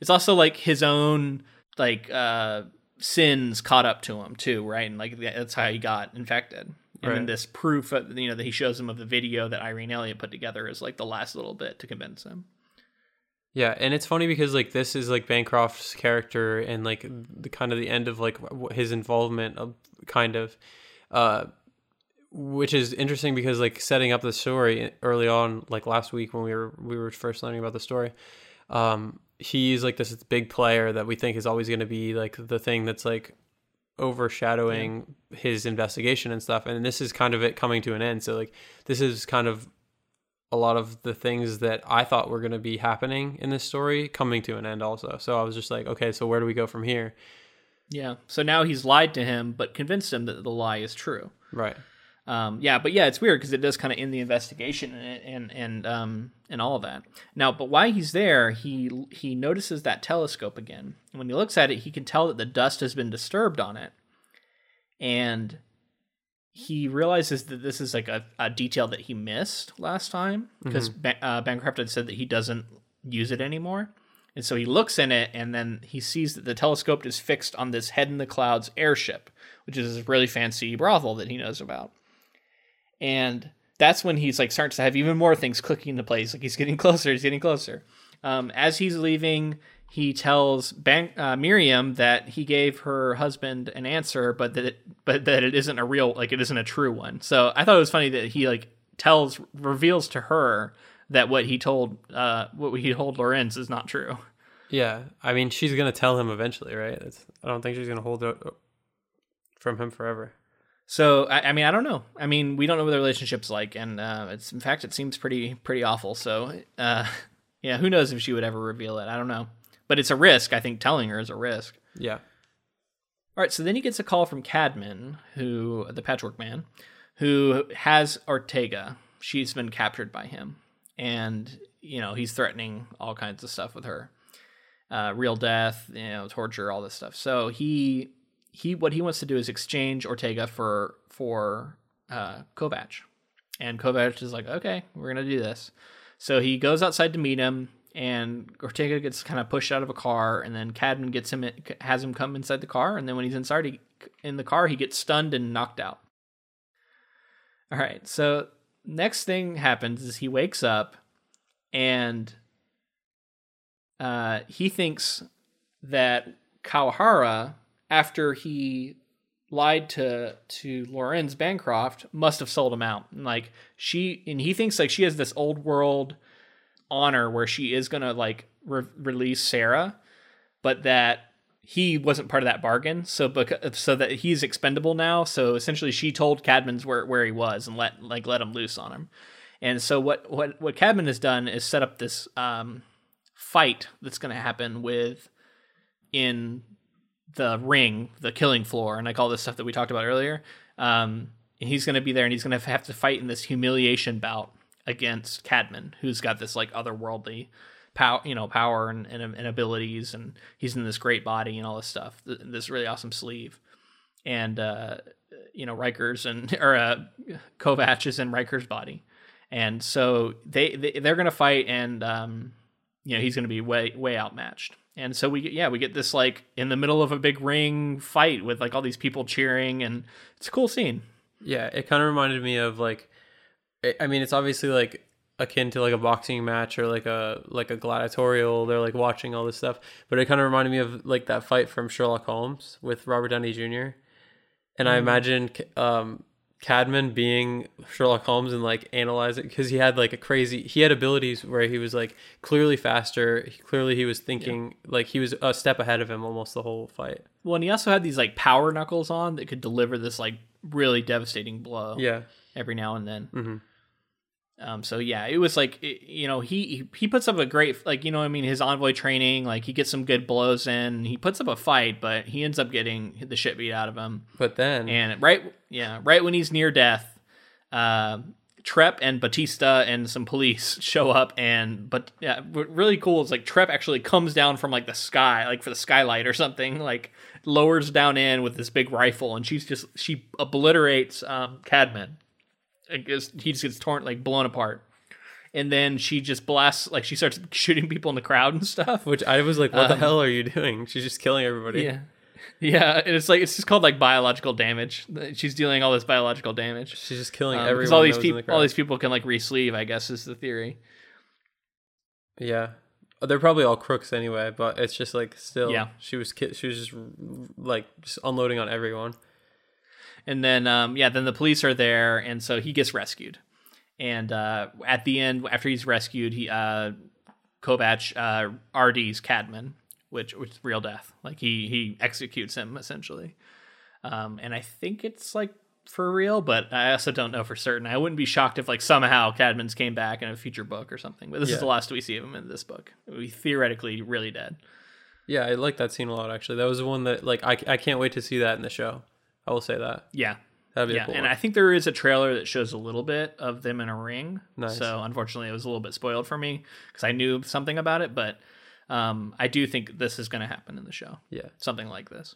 it's also like his own like uh sins caught up to him too, right? And like that's how he got infected. And right. then this proof, of, you know, that he shows him of the video that Irene Elliott put together is like the last little bit to convince him. Yeah, and it's funny because like this is like Bancroft's character and like the kind of the end of like his involvement of kind of uh which is interesting because like setting up the story early on like last week when we were we were first learning about the story um he's like this big player that we think is always going to be like the thing that's like overshadowing yeah. his investigation and stuff and this is kind of it coming to an end. So like this is kind of a lot of the things that I thought were going to be happening in this story coming to an end also. So I was just like okay so where do we go from here? Yeah. So now he's lied to him but convinced him that the lie is true. Right um, yeah, but yeah, it's weird because it does kind of end the investigation and and and um and all of that. Now, but while he's there, he he notices that telescope again. And when he looks at it, he can tell that the dust has been disturbed on it, and he realizes that this is like a, a detail that he missed last time because mm-hmm. ba- uh, Bancroft had said that he doesn't use it anymore. And so he looks in it, and then he sees that the telescope is fixed on this head in the clouds airship, which is this really fancy brothel that he knows about and that's when he's like starts to have even more things clicking into place. Like he's getting closer, he's getting closer. Um, as he's leaving, he tells Ban- uh, Miriam that he gave her husband an answer, but that it, but that it isn't a real like it isn't a true one. So I thought it was funny that he like tells reveals to her that what he told uh what he told Laurens is not true. Yeah, I mean she's gonna tell him eventually, right? It's, I don't think she's gonna hold it from him forever. So I, I, mean, I don't know. I mean, we don't know what the relationship's like, and uh, it's in fact, it seems pretty pretty awful. So uh, yeah, who knows if she would ever reveal it? I don't know, but it's a risk. I think telling her is a risk. Yeah. All right. So then he gets a call from Kadmin, who the Patchwork Man, who has Ortega. She's been captured by him, and you know he's threatening all kinds of stuff with her, uh, real death, you know, torture, all this stuff. So he he what he wants to do is exchange Ortega for for uh, Kovacs, and Kovacs is like, okay, we're gonna do this. So he goes outside to meet him, and Ortega gets kind of pushed out of a car, and then Kadmin gets him has him come inside the car, and then when he's inside he, in the car, he gets stunned and knocked out. All right, so next thing happens is he wakes up, and uh, he thinks that Kawahara after he lied to to Laurens Bancroft must have sold him out. And like she and he thinks like she has this old world honor where she is gonna like re- release Sarah, but that he wasn't part of that bargain. So because, so that he's expendable now. So essentially, she told Kadmin's where where he was and let like let him loose on him. And so what what what Kadmin has done is set up this um, fight that's going to happen with in the ring, the killing floor, and like all this stuff that we talked about earlier. Um, he's going to be there, and he's going to have to fight in this humiliation bout against Kadmin, who's got this like otherworldly power, you know, power and, and, and abilities, and he's in this great body and all this stuff, this really awesome sleeve, and uh, you know, Ryker's and or uh, is in Ryker's body, and so they, they they're going to fight, and um, you know, he's going to be way way outmatched. And so we get, yeah, we get this like in the middle of a big ring fight with like all these people cheering, and it's a cool scene. Yeah, it kind of reminded me of like, I mean, it's obviously like akin to like a boxing match or like a like a gladiatorial. They're like watching all this stuff, but it kind of reminded me of like that fight from Sherlock Holmes with Robert Downey Jr. And mm. I imagine um, Kadmin being Sherlock Holmes and like analyzing because he had like a crazy he had abilities where he was like clearly faster. Clearly, he was thinking yeah. like he was a step ahead of him almost the whole fight. Well, and he also had these like power knuckles on that could deliver this like really devastating blow. Yeah, every now and then. Mm-hmm. Um, so yeah, it was like it, you know he he puts up a great like you know I mean his envoy training like he gets some good blows in he puts up a fight but he ends up getting the shit beat out of him. But then and right yeah right when he's near death, uh, Trepp and Bautista and some police show up and but yeah what really cool is like Trepp actually comes down from like the sky like for the skylight or something like lowers down in with this big rifle and she's just she obliterates um, Kadmin he just gets torn like blown apart. And then she just blasts like she starts shooting people in the crowd and stuff. Which i was like what um, the hell are you doing? She's just killing everybody. Yeah. Yeah and it's like it's just called like biological damage. She's dealing all this biological damage. She's just killing um, everyone all these people the all these people can like re-sleeve i guess is the theory. Yeah. They're probably all crooks anyway but it's just like still yeah. she was she was just like just unloading on everyone and then um, yeah, then the police are there, and so he gets rescued. And uh, at the end, after he's rescued, he uh, Kovacs uh, RD's Kadmin, which which is real death. Like he he executes him essentially. Um, and I think it's like for real, but I also don't know for certain. I wouldn't be shocked if like somehow Kadmin's came back in a future book or something. But this yeah. is the last we see of him in this book. We theoretically really dead. Yeah, I like that scene a lot. Actually, that was the one that like I I can't wait to see that in the show. I will say that. Yeah. That'd be yeah, cool and one. I think there is a trailer that shows a little bit of them in a ring. Nice. So unfortunately, it was a little bit spoiled for me because I knew something about it, but um, I do think this is going to happen in the show. Yeah, something like this.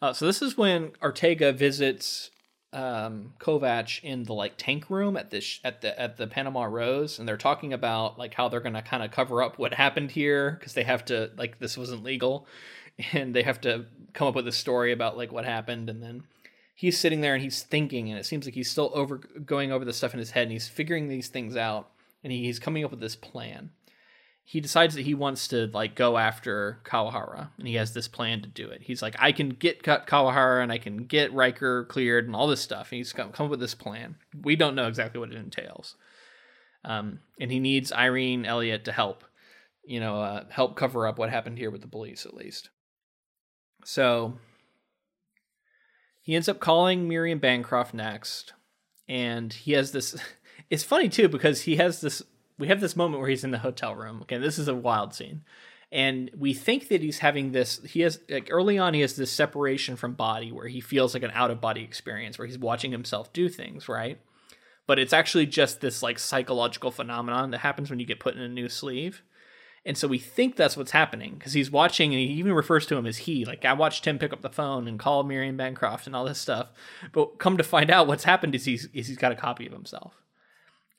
Uh, so this is when Ortega visits um, Kovacs in the like tank room at this at the at the Panama Rose, and they're talking about like how they're going to kind of cover up what happened here because they have to like this wasn't legal, and they have to come up with a story about like what happened and then he's sitting there and he's thinking and it seems like he's still over going over the stuff in his head and he's figuring these things out and he, he's coming up with this plan he decides that he wants to like go after Kawahara and he has this plan to do it. He's like, I can get cut Kawahara and I can get Ryker cleared and all this stuff. And he's come, come up with this plan. We don't know exactly what it entails. Um, and he needs Irene Elliott to help, you know, uh, help cover up what happened here with the police at least. So he ends up calling Miriam Bancroft next, and he has this. It's funny too because he has this. We have this moment where he's in the hotel room. Okay, this is a wild scene, and we think that he's having this. He has like early on, he has this separation from body where he feels like an out of body experience where he's watching himself do things, right? But it's actually just this like psychological phenomenon that happens when you get put in a new sleeve. And so we think that's what's happening because he's watching and he even refers to him as he. Like, I watched him pick up the phone and call Miriam Bancroft and all this stuff. But come to find out, what's happened is he's, is he's got a copy of himself.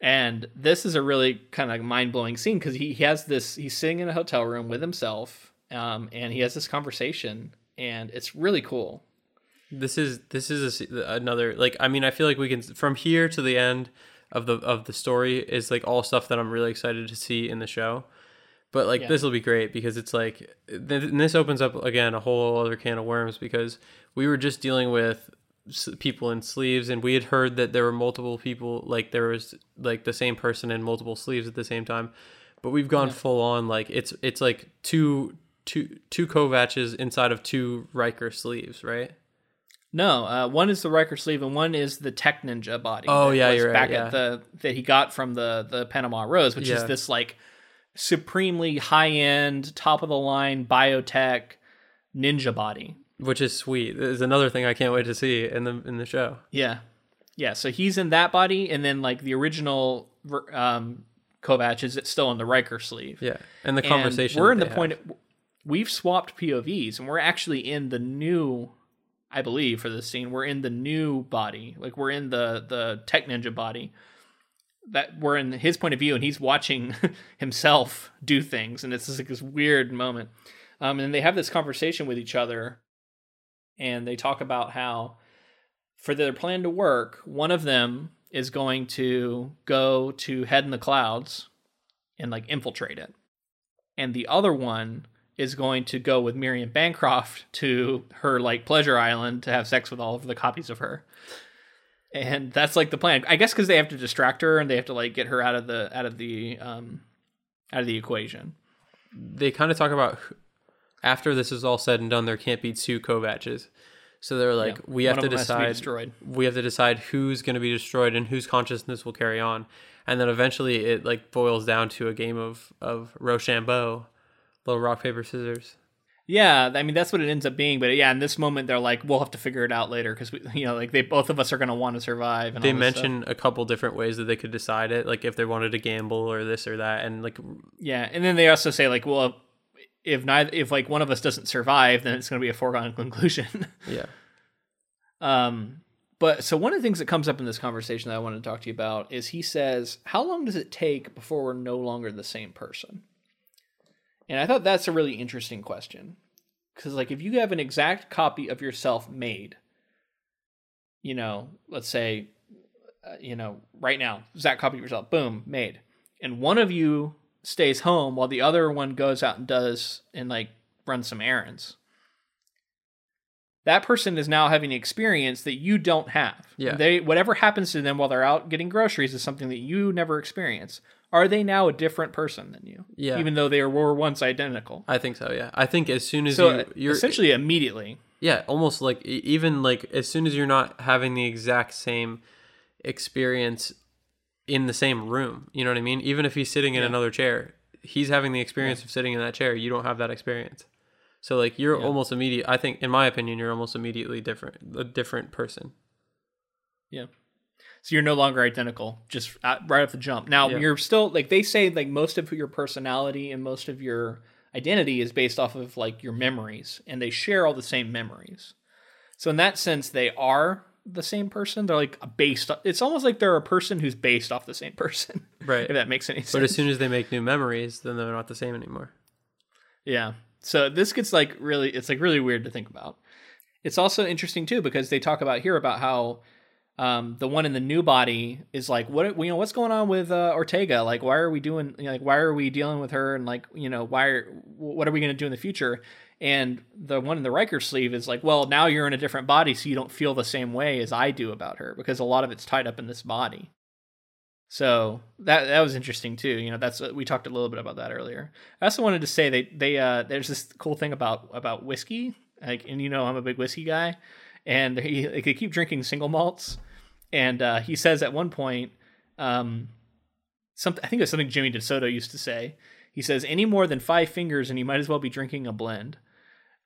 And this is a really kind of mind blowing scene because he, he has this, he's sitting in a hotel room with himself um, and he has this conversation and it's really cool. This is, this is a, another, like, I mean, I feel like we can, from here to the end of the, of the story is like all stuff that I'm really excited to see in the show but like yeah. this will be great because it's like th- this opens up again a whole other can of worms because we were just dealing with people in sleeves and we had heard that there were multiple people like there was like the same person in multiple sleeves at the same time but we've gone yeah. full on like it's it's like two two two Kovacs inside of two Ryker sleeves, right? No, uh, one is the Ryker sleeve and one is the Tech Ninja body. Oh, yeah, you're right, back yeah. at the that he got from the the Panama Rose, which is this like supremely high end, top of the line biotech ninja body. Which is sweet. Is another thing I can't wait to see in the in the show. Yeah, yeah. So he's in that body, and then like the original um, Kovacs is still in the Ryker sleeve. Yeah, and the And conversation. We're in the point. have. we've swapped POVs, and we're actually in the new. I believe for this scene, we're in the new body. Like we're in the the Tech Ninja body. That we're in his point of view, and he's watching himself do things, and it's just like this weird moment. Um, and they have this conversation with each other, and they talk about how, for their plan to work, one of them is going to go to head in the clouds and like infiltrate it and the other one is going to go with Miriam Bancroft to her like pleasure island to have sex with all of the copies of her. And that's like the plan. I guess because they have to distract her and they have to like get her out of the out of the um out of the equation. they kind of talk about after this is all said and done, there can't be two Kovacs. So they're like, Yeah. we have to has to decide. we have to decide who's going to be destroyed and whose consciousness will carry on, and then eventually it like boils down to a game of of Rochambeau, little rock paper scissors. Yeah, I mean that's what it ends up being. But yeah, in this moment they're like, we'll have to figure it out later because we, you know, like they both of us are going to want to survive. And They stuff. mention a couple different ways that they could decide it, like if they wanted to gamble or this or that, and like Yeah, and then they also say like, well, if neither, if like one of us doesn't survive, then it's going to be a foregone conclusion. yeah, Um, but so one of the things that comes up in this conversation that I wanted to talk to you about is he says, "How long does it take before we're no longer the same person?" And I thought that's a really interesting question because, like, if you have an exact copy of yourself made, you know, let's say, uh, you know, right now, exact copy of yourself, boom, made, and one of you stays home while the other one goes out and does and like runs some errands that person is now having an experience that you don't have. Yeah. They whatever happens to them while they're out getting groceries is something that you never experience. Are they now a different person than you? Yeah. Even though they were once identical. I think so. Yeah, I think as soon as So you uh, you're essentially immediately. Yeah, almost like even like as soon as you're not having the exact same experience in the same room, you know what I mean? Even if he's sitting in Yeah. another chair, he's having the experience of sitting in that chair. You don't have that experience. So like you're Yeah. almost immediate. I think, in my opinion, you're almost immediately different, a different person. Yeah. So you're no longer identical, just right off the jump. Now Yeah. you're still like they say like most of your personality and most of your identity is based off of like your memories, and they share all the same memories. So in that sense, they are the same person. They're like based. It's almost like they're a person who's based off the same person. Right. if that makes any sense. But as soon as they make new memories, then they're not the same anymore. Yeah. So this gets like really it's like really weird to think about. It's also interesting too because they talk about here about how um, the one in the new body is like what you know what's going on with uh, Ortega like why are we doing like why are we dealing with her and like you know why are, what are we going to do in the future and the one in the Ryker sleeve is like well now you're in a different body so you don't feel the same way as I do about her because a lot of it's tied up in this body. So that that was interesting too. You know, that's we talked a little bit about that earlier. I also wanted to say they they uh there's this cool thing about about whiskey. Like, and you know, I'm a big whiskey guy, and he like, they keep drinking single malts. And uh, he says at one point, um, something I think it's something Jimmy DeSoto used to say. He says, "Any more than five fingers, and you might as well be drinking a blend."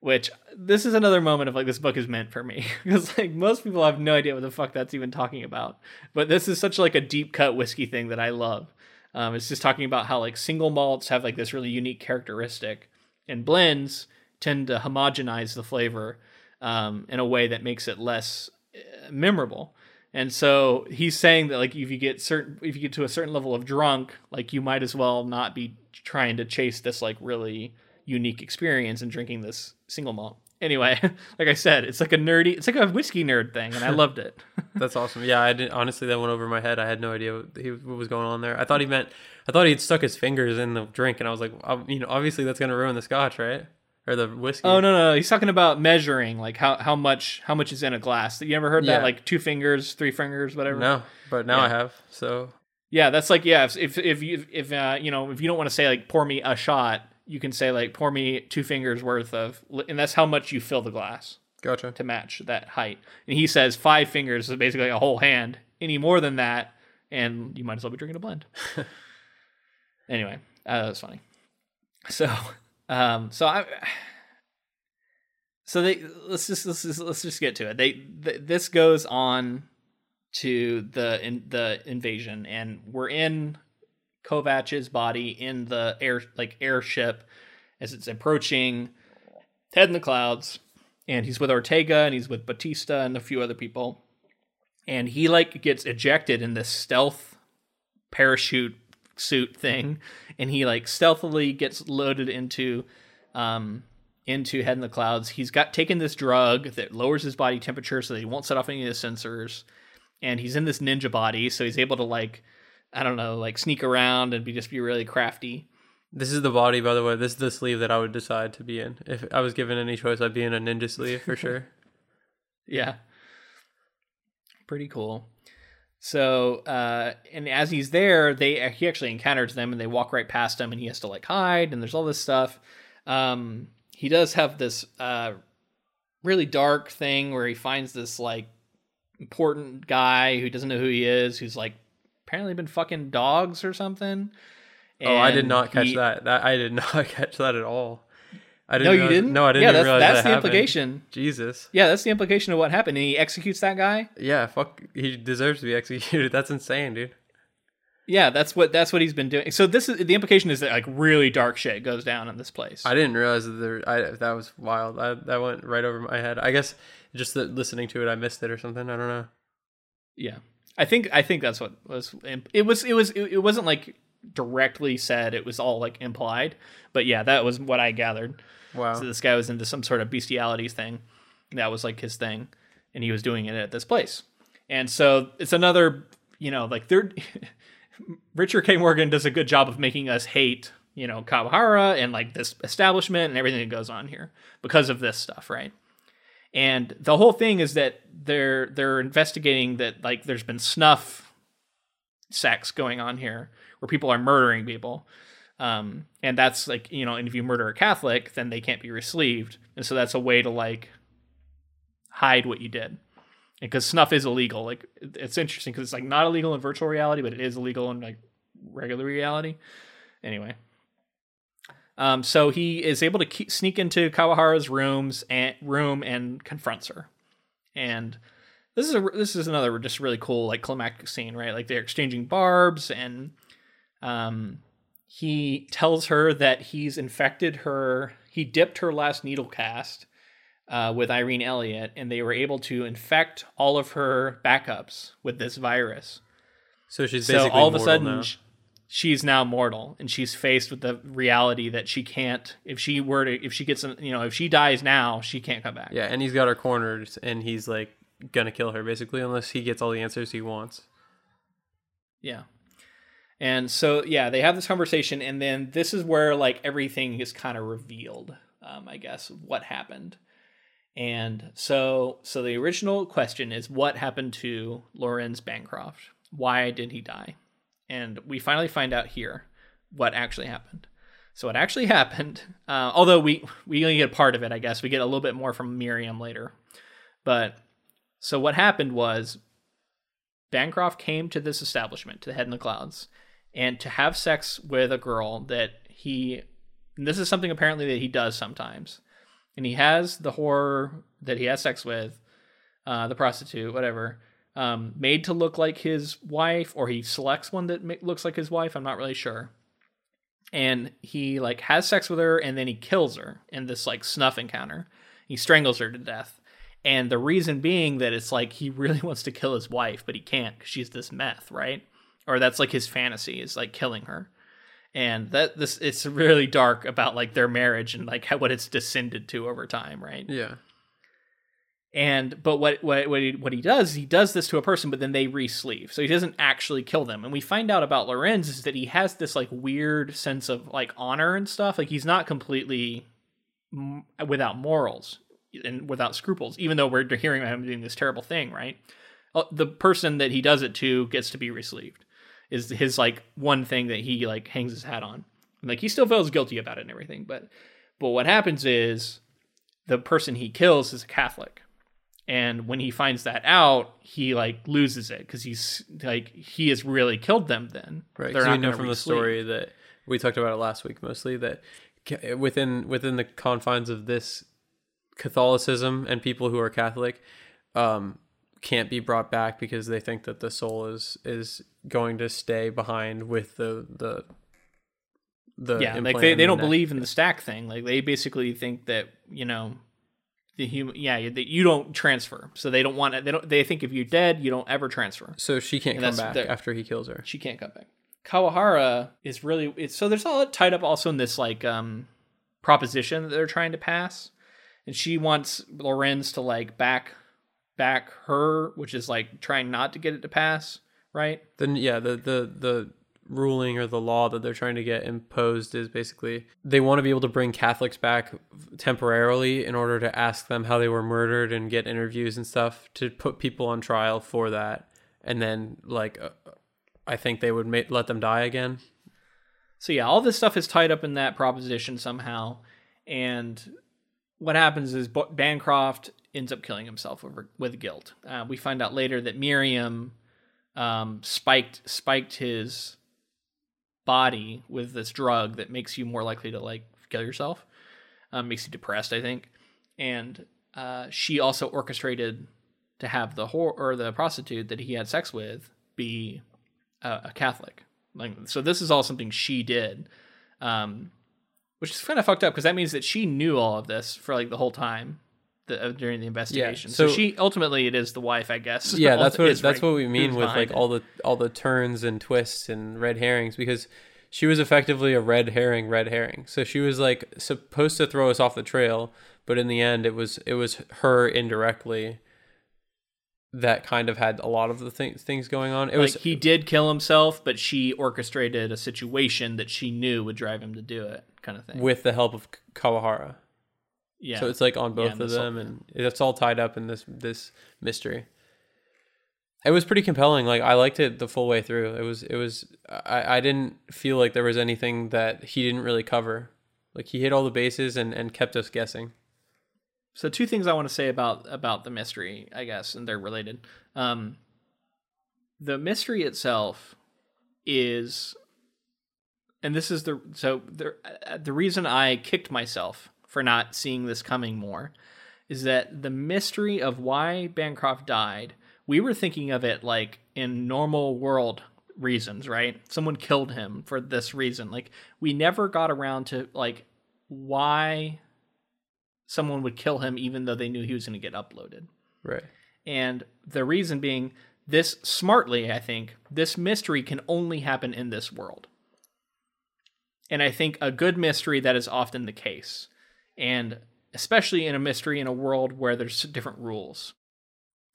Which this is another moment of like this book is meant for me because like most people have no idea what the fuck that's even talking about. But this is such like a deep cut whiskey thing that I love. Um, it's just talking about how like single malts have like this really unique characteristic, and blends tend to homogenize the flavor um, in a way that makes it less uh, memorable. And so he's saying that like if you get certain if you get to a certain level of drunk, like you might as well not be trying to chase this like really unique experience and drinking this single malt. Anyway, like I said, it's like a nerdy, it's like a whiskey nerd thing, and I loved it. That's awesome. Yeah, I didn't honestly that went over my head. I had no idea what, he, what was going on there. I thought he meant I thought he'd stuck his fingers in the drink, and I was like, ob- you know, obviously that's gonna ruin the scotch, right? Or the whiskey. Oh no, no, he's talking about measuring, like how how much how much is in a glass. You ever heard Yeah. that? Like two fingers, three fingers, whatever. no, but now I have. So Yeah, that's like yeah. If if if you if uh, you know if you don't want to say like pour me a shot, you can say like pour me two fingers worth of and that's how much you fill the glass Gotcha. to match that height. And he says five fingers is basically a whole hand. Any more than that, and you might as well be drinking a blend. anyway, uh, that was funny. So, um, so I, so they let's just let's just, let's just get to it. They th- this goes on to the in, the invasion, and we're in Kovacs's body in the air like airship as it's approaching, head in the clouds and he's with Ortega and he's with Bautista and a few other people. And he like gets ejected in this stealth parachute suit thing and he like stealthily gets loaded into um into head in the clouds. He's got taken this drug that lowers his body temperature so that he won't set off any of the sensors. And he's in this ninja body, so he's able to like I don't know, like sneak around and be just be really crafty. This is the body, by the way. This is the sleeve that I would decide to be in. If I was given any choice, I'd be in a ninja sleeve for sure. Yeah. Pretty cool. So, uh, and as he's there, they he actually encounters them, and they walk right past him, and he has to like hide, and there's all this stuff. Um, he does have this uh, really dark thing where he finds this like important guy who doesn't know who he is, who's like apparently been fucking dogs or something. oh, I did not catch he- that. That I did not catch that at all. I No, didn't. you realize- didn't. No, I didn't Yeah, that's that's that the happened. implication. Jesus. Yeah, that's the implication of what happened. And he executes that guy. Yeah, fuck. He deserves to be executed. That's insane, dude. Yeah, that's what that's what he's been doing. So this is the implication is that like really dark shit goes down in this place. I didn't realize that there. I that was wild. I, that went right over my head. I guess just that listening to it, I missed it or something. I don't know. Yeah, I think I think that's what was it was it was it, it wasn't like directly said. It was all like implied. But yeah, that was what I gathered. Wow. So this guy was into some sort of bestiality thing. That was like his thing, and he was doing it at this place. And so it's another, you know, like third. Richard K. Morgan does a good job of making us hate, you know, Kawahara and like this establishment and everything that goes on here because of this stuff, right? And the whole thing is that they're they're investigating that like there's been snuff sex going on here where people are murdering people. Um, and that's like, you know, and if you murder a Catholic, then they can't be received. And so that's a way to like hide what you did. Because snuff is illegal. Like it's interesting because it's like not illegal in virtual reality, but it is illegal in like regular reality. Anyway. Um, so he is able to keep, sneak into Kawahara's rooms and room and confronts her. And this is a this is another just really cool like climactic scene, right? Like they're exchanging barbs and um he tells her that he's infected her he dipped her last needle cast uh, with Irene Elliott, and they were able to infect all of her backups with this virus. So she's So all of a sudden, now. she's now mortal, and she's faced with the reality that she can't. If she were to, if she gets, you know, if she dies now, she can't come back. Yeah, and he's got her cornered, and he's like gonna kill her basically, unless he gets all the answers he wants. Yeah. And so yeah, they have this conversation, and then this is where like everything is kind of revealed. Um, I guess what happened. And so so the original question is what happened to Laurens Bancroft? Why did he die? And we finally find out here what actually happened. So what actually happened, uh, although we we only get part of it, I guess we get a little bit more from Miriam later. But so what happened was Bancroft came to this establishment, to the Head in the Clouds, and to have sex with a girl that he. This is something apparently that he does sometimes, and he has the whore that he has sex with, uh, the prostitute, whatever, um, made to look like his wife, or he selects one that ma- looks like his wife. I'm not really sure. And he like has sex with her, and then he kills her in this like snuff encounter. He strangles her to death. And the reason being that it's like he really wants to kill his wife, but he can't because she's this meth, right? Or that's like his fantasy is like killing her. And that this it's really dark about like their marriage and like how, what it's descended to over time, right? Yeah. And but what what what he, what he does, he does this to a person, but then they re-sleeve, so he doesn't actually kill them. And we find out about Laurens is that he has this like weird sense of like honor and stuff. Like he's not completely m- without morals and without scruples, even though we're hearing about him doing this terrible thing, right? Uh, The person that he does it to gets to be re-sleeved. Is his like one thing that he like hangs his hat on. Like he still feels guilty about it and everything, but but what happens is the person he kills is a Catholic. And when he finds that out, he like loses it because he's like he has really killed them. Then Right. They're not know from the re-sleep. story that we talked about it last week mostly that within within the confines of this Catholicism and people who are Catholic um, can't be brought back because they think that the soul is is going to stay behind with the the the yeah, like they, they don't neck. believe in the stack thing. Like they basically think that you know the human yeah that you don't transfer. So they don't want it. They don't. They think if you're dead, you don't ever transfer. So she can't And come back the- after he kills her. She can't come back. Kawahara is really it's so there's all tied up also in this like um proposition that they're trying to pass, and she wants Laurens to like back back her, which is like trying not to get it to pass, right? then yeah the the the ruling or the law that they're trying to get imposed is basically they want to be able to bring catholics back temporarily in order to ask them how they were murdered and get interviews and stuff to put people on trial for that. And then like uh, i think they would ma- let them die again. So yeah, all this stuff is tied up in that proposition somehow, and what happens is Bancroft ends up killing himself over, with guilt. Uh, we find out later that Miriam um, spiked spiked his body with this drug that makes you more likely to like kill yourself, um, makes you depressed, I think, and uh, she also orchestrated to have the whore or the prostitute that he had sex with be a, a Catholic. Like, so this is all something she did, um, which is kind of fucked up because that means that she knew all of this for like the whole time the, uh, during the investigation. so, so- she ultimately it is the wife, I guess. yeah that's what that's right- what we mean with like it. all the all the turns and twists and red herrings because she was effectively a red herring red herring so she was like supposed to throw us off the trail but in the end it was it was her indirectly that kind of had a lot of the things things going on it like was he did kill himself, but she orchestrated a situation that she knew would drive him to do it, kind of thing. with the help of Kawahara yeah, so it's like on both and of them and it's all tied up in this this mystery. It was pretty compelling. Like i liked it the full way through. It was it was i i didn't feel like there was anything that he didn't really cover. Like he hit all the bases and and kept us guessing. So two things I want to say about about the mystery, I guess, and they're related. Um, the mystery itself is, and this is the so the uh, the reason I kicked myself for not seeing this coming more is that the mystery of why Bancroft died. We were thinking of it like in normal world reasons, right? Someone killed him for this reason. Like we never got around to like why someone would kill him even though they knew he was going to get uploaded. right And the reason being this smartly, I think, this mystery can only happen in this world. And I think a good mystery that is often the case. And especially in a mystery in a world where there's different rules.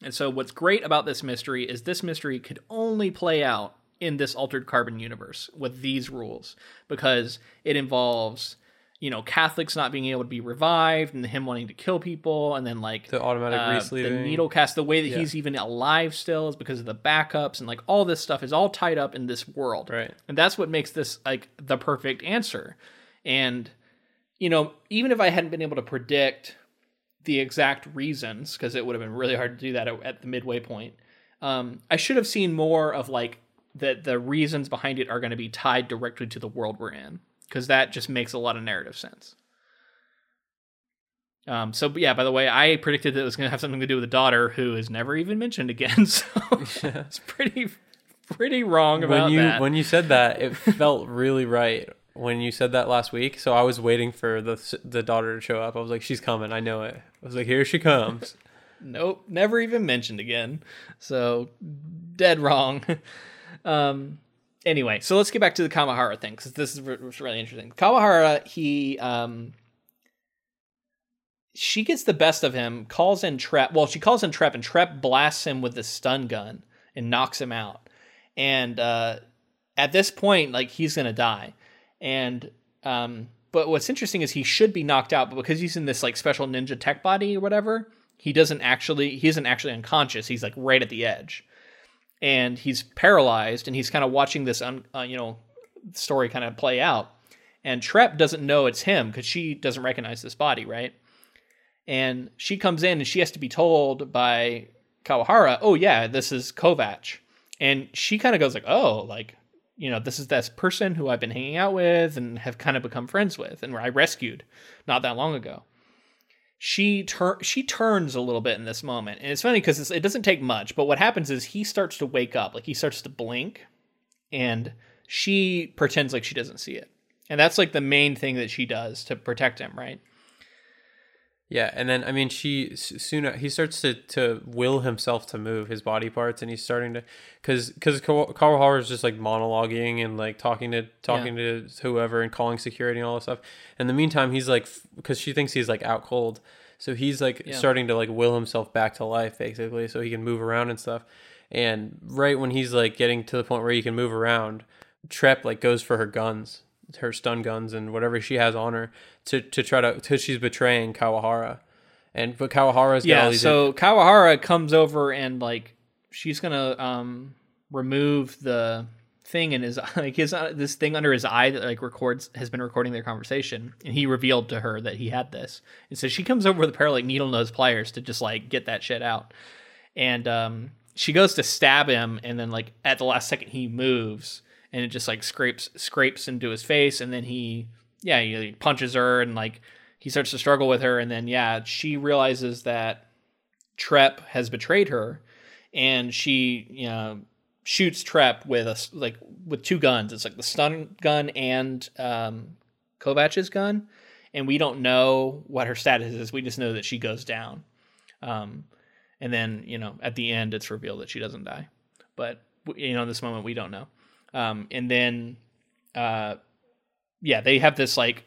And so what's great about this mystery is this mystery could only play out in this altered carbon universe with these rules because it involves you know Catholics not being able to be revived and him wanting to kill people and then like the automatic uh, the needle cast the way that Yeah. he's even alive still is because of the backups and like all this stuff is all tied up in this world right and that's what makes this like the perfect answer and you know even if i hadn't been able to predict the exact reasons because it would have been really hard to do that at, at the midway point um, i should have seen more of like that the reasons behind it are going to be tied directly to the world we're in because that just makes a lot of narrative sense um, so yeah, by the way, I predicted that it was going to have something to do with a daughter who is never even mentioned again. So it's pretty, pretty wrong about when you that. when you said that it felt really right when you said that last week so i was waiting for the the daughter to show up i was like she's coming i know it i was like here she comes Nope, never even mentioned again. So dead wrong. um anyway, so let's get back to the Kawahara thing cuz this is re- really interesting. Kawahara, he um she gets the best of him, calls in Trepp. Well, she calls in Trepp and Trepp blasts him with the stun gun and knocks him out. And uh at this point like he's going to die. And um but what's interesting is he should be knocked out, but because he's in this like special ninja tech body or whatever, he doesn't actually he isn't actually unconscious. He's like right at the edge, and he's paralyzed, and he's kind of watching this un, uh, you know story kind of play out. and Trepp doesn't know it's him because she doesn't recognize this body, right? And she comes in and she has to be told by Kawahara, "Oh yeah, this is Kovacs," and she kind of goes like, "Oh, like." You know, this is this person who I've been hanging out with and have kind of become friends with, and where I rescued not that long ago. She tur- she turns a little bit in this moment. And it's funny because it doesn't take much but what happens is he starts to wake up like he starts to blink and she pretends like she doesn't see it. And that's like the main thing that she does to protect him right yeah and then i mean she soon he starts to to will himself to move his body parts and he's starting to because because Kawahara is just like monologuing and like talking to talking yeah. to whoever and calling security and all this stuff in the meantime he's like because she thinks he's like out cold so he's like yeah. starting to like will himself back to life basically so he can move around and stuff and right when he's like getting to the point where he can move around Trepp like goes for her guns her stun guns and whatever she has on her to to try to because she's betraying kawahara. And but kawahara's got yeah so in- kawahara comes over and like she's gonna um remove the thing in his like his uh, this thing under his eye that like records has been recording their conversation. And he revealed to her that he had this. And so she comes over with a pair of like needle nose pliers to just like get that shit out. And um she goes to stab him and then like at the last second he moves and it just like scrapes scrapes into his face and then he yeah he like, punches her and like he starts to struggle with her and then yeah she realizes that Trepp has betrayed her and she you know shoots Trepp with a like with two guns. It's like the stun gun and um, Kovacs's gun, and we don't know what her status is. We just know that she goes down, um, and then you know at the end it's revealed that she doesn't die. But you know in this moment we don't know. Um, and then, uh, yeah, they have this like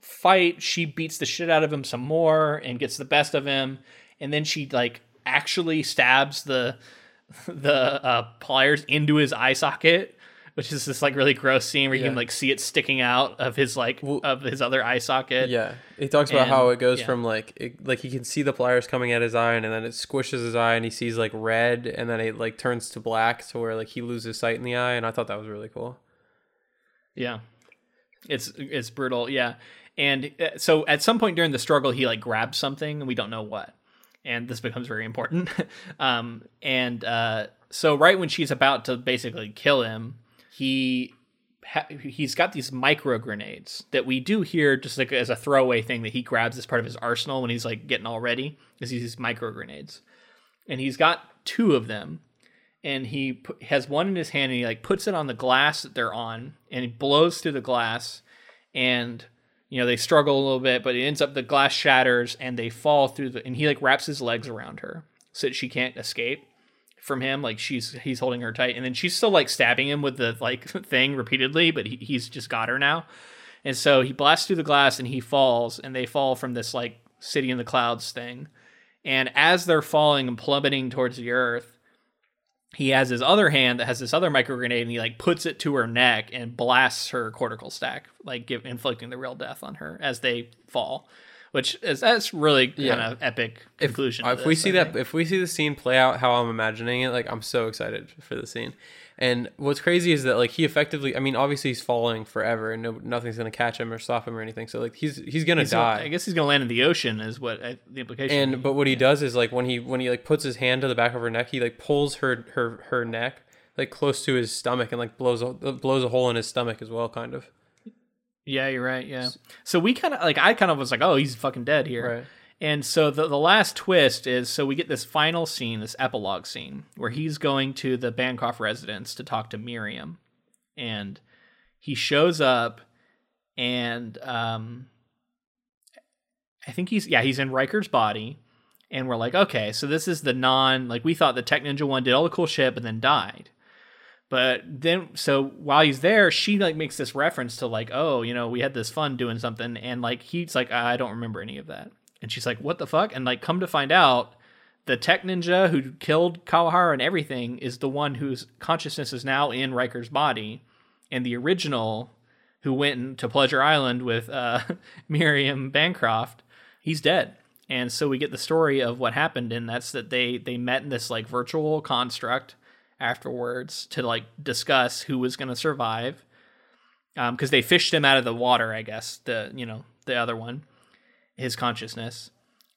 fight. She beats the shit out of him some more and gets the best of him, and then she like actually stabs the the uh, pliers into his eye socket, which is this like really gross scene where you yeah. can like see it sticking out of his like of his other eye socket. Yeah, he talks about and, how it goes yeah. from like it, like he can see the pliers coming at his eye, and then it squishes his eye, and he sees like red, and then it like turns to black to where like he loses sight in the eye, and I thought that was really cool. Yeah, it's it's brutal. Yeah, and uh, so at some point during the struggle, he like grabs something, and we don't know what and this becomes very important. um, and uh, so right when she's about to basically kill him, he he's got these micro grenades that we do hear just like as a throwaway thing that he grabs as part of his arsenal when he's like getting all ready. Is these micro grenades, and he's got two of them. And he has one in his hand, and he like puts it on the glass that they're on, and he blows through the glass, and you know they struggle a little bit but it ends up the glass shatters and they fall through the and he like wraps his legs around her so that she can't escape from him like she's he's holding her tight and then she's still like stabbing him with the like thing repeatedly but he, he's just got her now. And so he blasts through the glass and he falls and they fall from this like city in the clouds thing. And as they're falling and plummeting towards the earth he has his other hand that has this other micro grenade and he like puts it to her neck and blasts her cortical stack like give, inflicting the real death on her as they fall which is that's really kind of epic conclusion uh, if, if this, we see that if we see the scene play out how i'm imagining it like i'm so excited for the scene and what's crazy is that like he effectively, I mean, obviously he's falling forever, and no, nothing's gonna catch him or stop him or anything. So like he's he's gonna he's die. Gonna, I guess he's gonna land in the ocean, is what I, the implication. And but what he does is like when he when he like puts his hand to the back of her neck, he like pulls her her her neck like close to his stomach and like blows a, blows a hole in his stomach as well, kind of. Yeah, you're right. Yeah. So we kind of like I kind of was like, oh, he's fucking dead here. Right. And so the, the last twist is so we get this final scene, this epilogue scene, where he's going to the Bancroft residence to talk to Miriam. And he shows up and um I think he's yeah, he's in Ryker's body. And we're like, okay, so this is the non like we thought the Tech Ninja one did all the cool shit but then died. But then so while he's there, she like makes this reference to like, oh, you know, we had this fun doing something, and like he's like, I don't remember any of that. And she's like, "What the fuck?" And like, come to find out, the tech ninja who killed Kawahara and everything is the one whose consciousness is now in Ryker's body, and the original who went to Pleasure Island with uh, Miriam Bancroft, he's dead. And so we get the story of what happened, and that's that they they met in this like virtual construct afterwards to like discuss who was going to survive. because um, they fished him out of the water. I guess the you know the other one, his consciousness,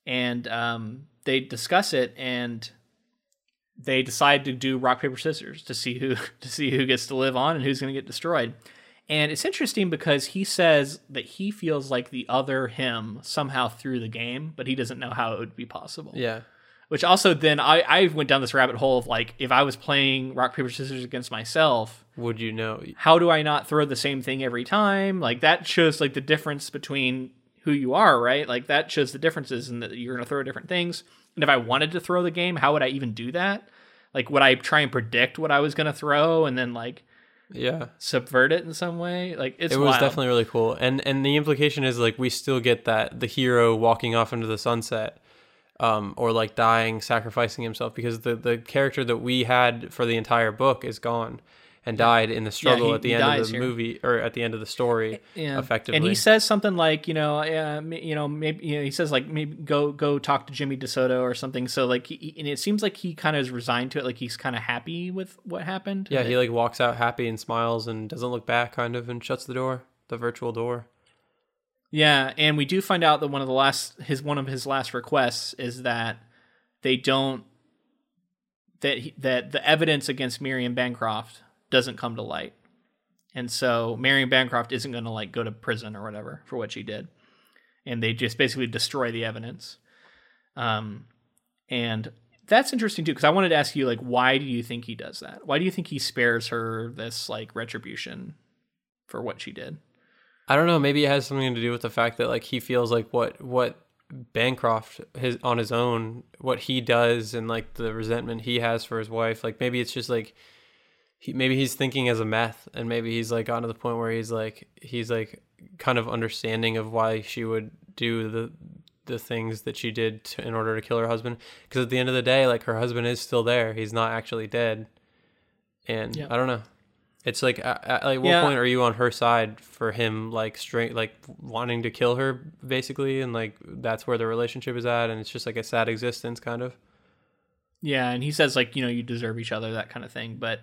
and um, they discuss it and they decide to do rock paper scissors to see who to see who gets to live on and who's going to get destroyed. And it's interesting because he says that he feels like the other him somehow through the game, but he doesn't know how it would be possible. Yeah. Which also then I, I went down this rabbit hole of like if I was playing rock paper scissors against myself, would you know? How do I not throw the same thing every time? Like that shows like the difference between who you are, right? Like that shows the differences in that you're going to throw different things. And if I wanted to throw the game, how would I even do that? Like would I try and predict what I was going to throw and then like yeah subvert it in some way like it was wild. definitely really cool and and the implication is like we still get that the hero walking off into the sunset um, or like dying sacrificing himself because the the character that we had for the entire book is gone and died in the struggle yeah, he, at the end of the here. movie or at the end of the story yeah. effectively and he says something like you know uh, you know maybe you know he says like maybe go go talk to jimmy desoto or something. So like he, and it seems like he kind of is resigned to it like he's kind of happy with what happened. Yeah he like walks out happy and smiles and doesn't look back kind of and shuts the door the virtual door yeah and we do find out that one of the last his one of his last requests is that they don't that he, that the evidence against miriam bancroft doesn't come to light. And so Marion Bancroft isn't going to like go to prison or whatever for what she did. And they just basically destroy the evidence. Um, and that's interesting too, because I wanted to ask you, like, why do you think he does that? Why do you think he spares her this like retribution for what she did? I don't know. Maybe it has something to do with the fact that like he feels like what what Bancroft his on his own, what he does, and like the resentment he has for his wife. Like maybe it's just like he maybe he's thinking as a meth and maybe he's like gotten to the point where he's like he's like kind of understanding of why she would do the the things that she did to, in order to kill her husband because at the end of the day like her husband is still there he's not actually dead and i don't know it's like at, what yeah. point are you on her side for him like straight like wanting to kill her basically and like that's where the relationship is at and it's just like a sad existence kind of yeah and he says like you know you deserve each other that kind of thing but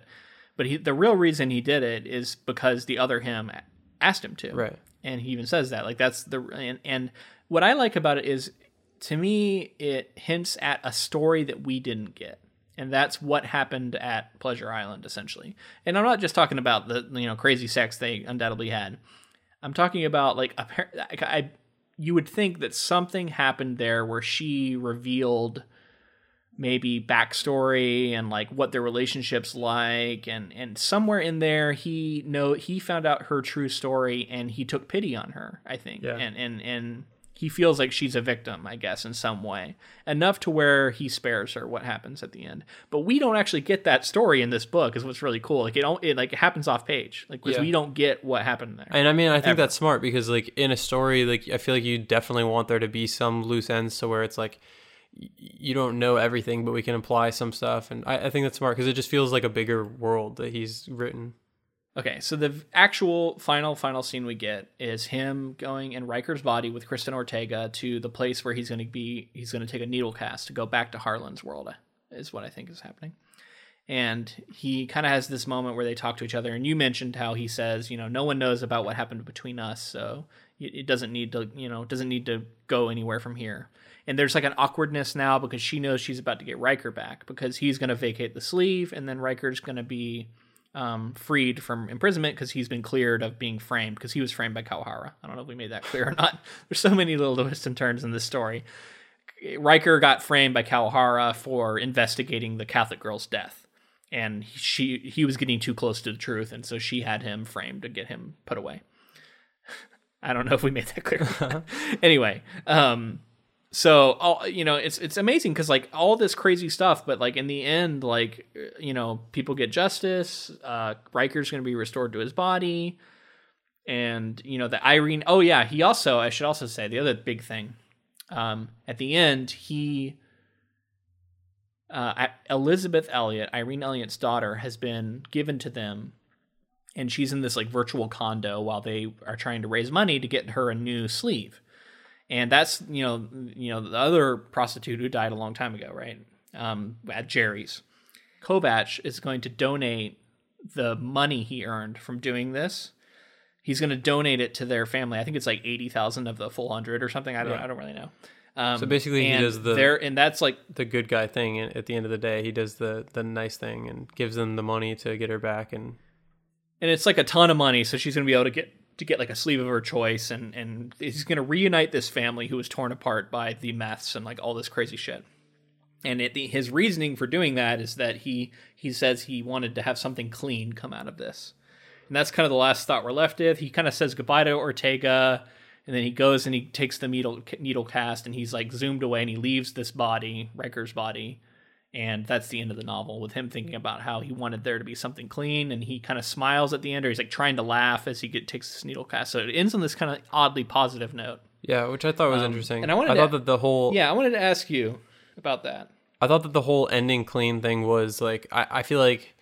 but he, the real reason he did it is because the other him asked him to. Right. And he even says that. Like that's the and, and what I like about it is to me it hints at a story that we didn't get. And that's what happened at Pleasure Island essentially. And I'm not just talking about the you know crazy sex they undoubtedly had. I'm talking about like a, I you would think that something happened there where she revealed maybe backstory and like what their relationships like and and somewhere in there he know he found out her true story and he took pity on her i think yeah. and and and he feels like she's a victim i guess in some way enough to where he spares her what happens at the end but we don't actually get that story in this book is what's really cool like it, it like it happens off page like yeah. we don't get what happened there and i mean i think ever. that's smart because like in a story like i feel like you definitely want there to be some loose ends to where it's like you don't know everything, but we can apply some stuff. And I, I think that's smart because it just feels like a bigger world that he's written. Okay, so the actual final final scene we get is him going in Ryker's body with Kristin Ortega to the place where he's going to be. He's going to take a needle cast to go back to Harlan's world. Uh, is what I think is happening. And he kind of has this moment where they talk to each other. And you mentioned how he says, you know, no one knows about what happened between us, so it doesn't need to, you know, doesn't need to go anywhere from here and there's like an awkwardness now because she knows she's about to get Ryker back because he's going to vacate the sleeve, and then Ryker's going to be um, freed from imprisonment because he's been cleared of being framed because he was framed by Kawahara. I don't know if we made that clear or not. There's so many little twists and turns in this story. Ryker got framed by Kawahara for investigating the Catholic girl's death, and she he was getting too close to the truth, and so she had him framed to get him put away. I don't know if we made that clear. anyway, um, so all you know it's it's amazing because like all this crazy stuff but like in the end like you know people get justice uh Ryker's gonna be restored to his body. And you know the Irene oh yeah he also I should also say the other big thing um at the end he uh Elizabeth Elliott Irene Elliott's daughter has been given to them. And she's in this like virtual condo while they are trying to raise money to get her a new sleeve and that's you know you know the other prostitute who died a long time ago, right? Um, at Jerry's, Kovacs is going to donate the money he earned from doing this he's going to donate it to their family. I think it's like eighty thousand of the full hundred or something. I don't Yeah. I don't really know. Um, So basically he does the- there, and that's like the good guy thing and at the end of the day he does the the nice thing and gives them the money to get her back and and it's like a ton of money so she's going to be able to get to get like a sleeve of her choice and and he's going to reunite this family who was torn apart by the meths and like all this crazy shit. And it, the, his reasoning for doing that is that he he says he wanted to have something clean come out of this. And that's kind of the last thought we're left with. He kind of says goodbye to ortega and then he goes and he takes the needle needle cast and he's like zoomed away and he leaves this body Ryker's body and that's the end of the novel with him thinking about how he wanted there to be something clean and he kind of smiles at the end or he's like trying to laugh as he get, takes this needle cast. So it ends on this kind of oddly positive note. Yeah which i thought was interesting. and I wanted i thought that the whole yeah i wanted to ask you about that. I thought that the whole ending clean thing was like I, I feel like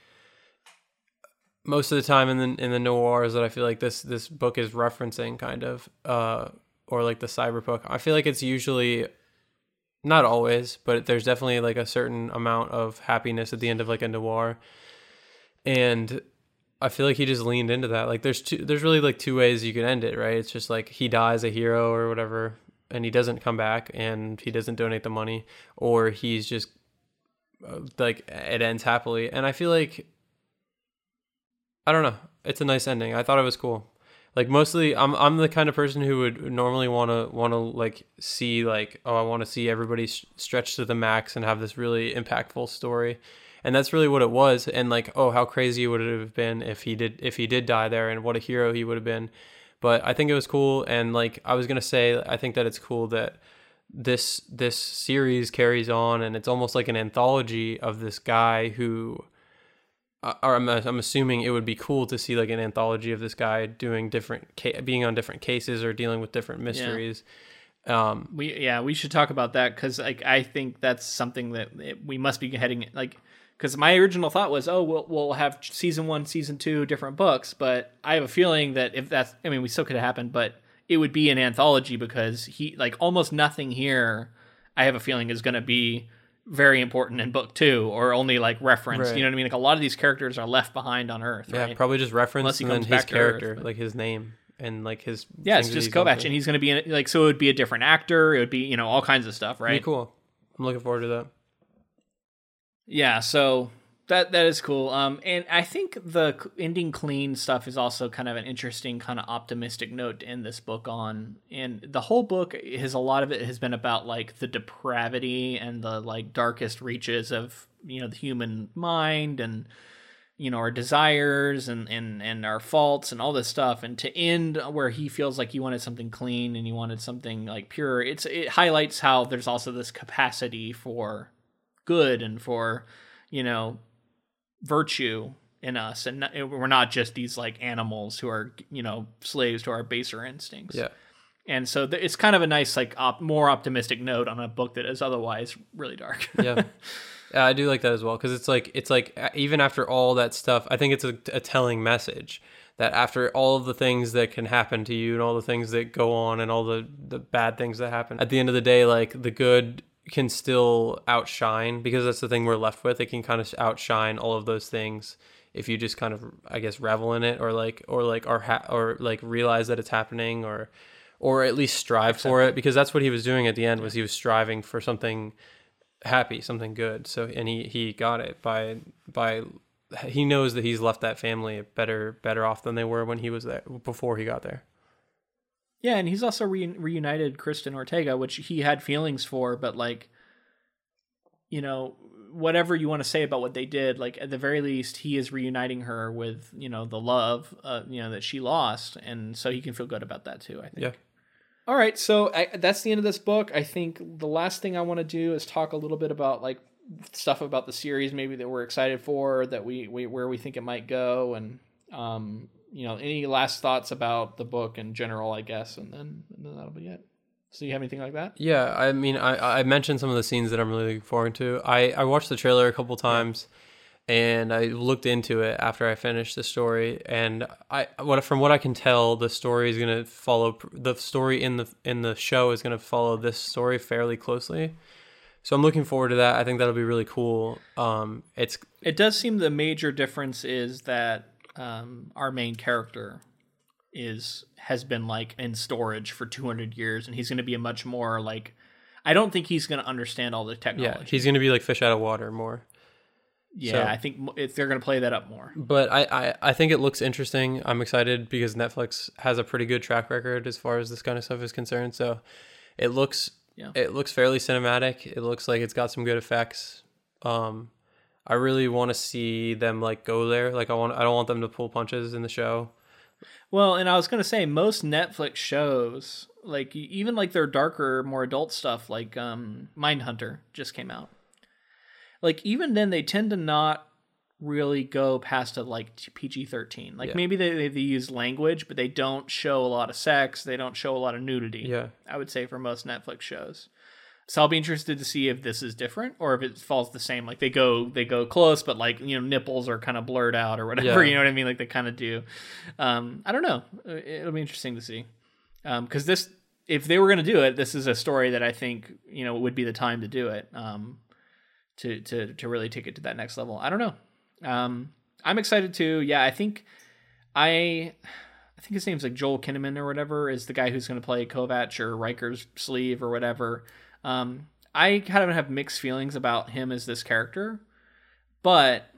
most of the time in the in the noirs that I feel like this this book is referencing kind of uh or like the cyberpunk I feel like it's usually not always but there's definitely like a certain amount of happiness at the end of like a noir. And I feel like he just leaned into that. Like there's two there's really like two ways you can end it right? It's just like he dies a hero or whatever and he doesn't come back and he doesn't donate the money or he's just uh, like it ends happily. And i feel like i don't know. It's a nice ending. I thought it was cool like mostly i'm i'm the kind of person who would normally want to want to like see like oh i want to see everybody s- stretched to the max and have this really impactful story. And that's really what it was. And like oh how crazy would it have been if he did if he did die there and what a hero he would have been. But i think it was cool. And like i was going to say i think that it's cool that this this series carries on and it's almost like an anthology of this guy who uh, or I'm, I'm assuming it would be cool to see like an anthology of this guy doing different ca- being on different cases or dealing with different mysteries. Um we yeah we should talk about that because like i think that's something that it, we must be heading like because my original thought was oh we'll, we'll have season one season two different books but i have a feeling that if that's i mean we still could have happened but it would be an anthology because he like almost nothing here i have a feeling is going to be very important in book two or only like referenced Right. you know what i mean? Like a lot of these characters are left behind on earth yeah right? probably just reference and then his to Earth, character like his name and like his yeah it's just up and he's going to be in like so it would be a different actor it would be you know all kinds of stuff right? cool. I'm looking forward to that. Yeah, so that that is cool. Um, and I think the ending clean stuff is also kind of an interesting, kind of optimistic note to end this book on. And the whole book has a lot of it has been about like the depravity and the like darkest reaches of you know the human mind and you know our desires and and and our faults and all this stuff and to end where he feels like he wanted something clean and he wanted something like pure it's it highlights how there's also this capacity for good and for you know virtue in us and not, we're not just these like animals who are you know slaves to our baser instincts. Yeah. And so th- it's kind of a nice like op- more optimistic note on a book that is otherwise really dark. Yeah. Yeah i do like that as well because it's like it's like even after all that stuff i think it's a, a telling message that after all of the things that can happen to you and all the things that go on and all the the bad things that happen at the end of the day like the good can still outshine because that's the thing we're left with it can kind of outshine all of those things if you just kind of i guess revel in it or like or like are ha- or like realize that it's happening or or at least strive for it because that's what he was doing at the end was he was striving for something happy, something good. So and he he got it by by he knows that he's left that family better better off than they were when he was there before he got there. Yeah, and he's also re- reunited Kristin Ortega, which he had feelings for, but like, you know, whatever you want to say about what they did, like at the very least, he is reuniting her with you know the love, uh, you know that she lost, and so he can feel good about that too. I think. Yeah. All right, so I, that's the end of this book. I think the last thing I want to do is talk a little bit about like stuff about the series, maybe that we're excited for, that we, we where we think it might go, and um, you know, any last thoughts about the book in general, I guess, and then and then that'll be it. So you have anything like that? Yeah, I mean, I I mentioned some of the scenes that I'm really looking forward to. I I watched the trailer a couple times, and I looked into it after I finished the story. And I what from what I can tell, the story is gonna follow the story in the in the show is gonna follow this story fairly closely. So I'm looking forward to that. I think that'll be really cool. Um, it's It does seem the major difference is that um, our main character is has been like in storage for 200 years and he's going to be a much more like I don't think he's going to understand all the technology. Yeah, he's going to be like fish out of water more. Yeah, so, I think if they're going to play that up more. But I, I, I think it looks interesting. I'm excited because Netflix has a pretty good track record as far as this kind of stuff is concerned. So it looks yeah. it looks fairly cinematic. It looks like it's got some good effects. Um, I really want to see them like go there. Like I want I don't want them to pull punches in the show. Well, and I was gonna say most Netflix shows, like even like their darker, more adult stuff, like um Mindhunter just came out. Like even then, they tend to not really go past a like PG thirteen. Like yeah. maybe they they use language, but they don't show a lot of sex. They don't show a lot of nudity. Yeah, I would say for most Netflix shows. So I'll be interested to see if this is different or if it falls the same. Like they go they go close, but like you know nipples are kind of blurred out or whatever. Yeah. You know what I mean? Like they kind of do. Um, I don't know. It'll be interesting to see because um, this if they were going to do it, this is a story that I think you know would be the time to do it. Um, to to to really take it to that next level. I don't know. Um, I'm excited too. Yeah, I think I. I think his name's like Joel Kinnaman or whatever is the guy who's going to play Kovacs or Ryker's sleeve or whatever. Um, I kind of have mixed feelings about him as this character, but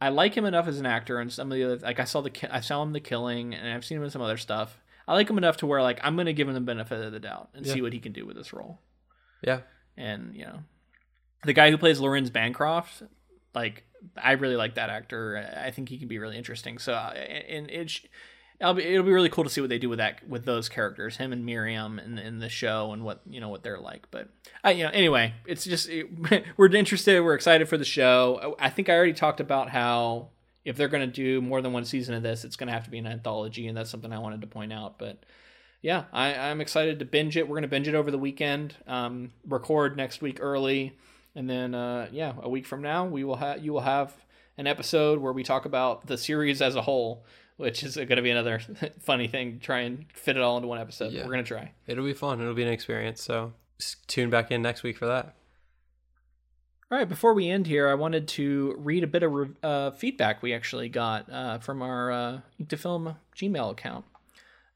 I like him enough as an actor and some of the other like I saw the I saw him the killing and I've seen him in some other stuff. I like him enough to where like I'm gonna give him the benefit of the doubt and yeah. see what he can do with this role. Yeah. And you know, the guy who plays Laurens Bancroft, like I really like that actor. I think he can be really interesting. So uh, and it it'll be, it'll be really cool to see what they do with that with those characters, him and Miriam in, in the show and what you know what they're like. But I, you know, anyway, it's just it, we're interested, we're excited for the show. I think I already talked about how if they're going to do more than one season of this, it's going to have to be an anthology, and that's something I wanted to point out. But yeah, I, am excited to binge it. We're going to binge it over the weekend, um, record next week early, and then uh, yeah, a week from now we will have you will have an episode where we talk about the series as a whole which is going to be another funny thing. Try and fit it all into one episode. Yeah. We're going to try. It'll be fun. It'll be an experience. So tune back in next week for that. All right. Before we end here, I wanted to read a bit of uh, feedback we actually got uh, from our uh, Film Gmail account.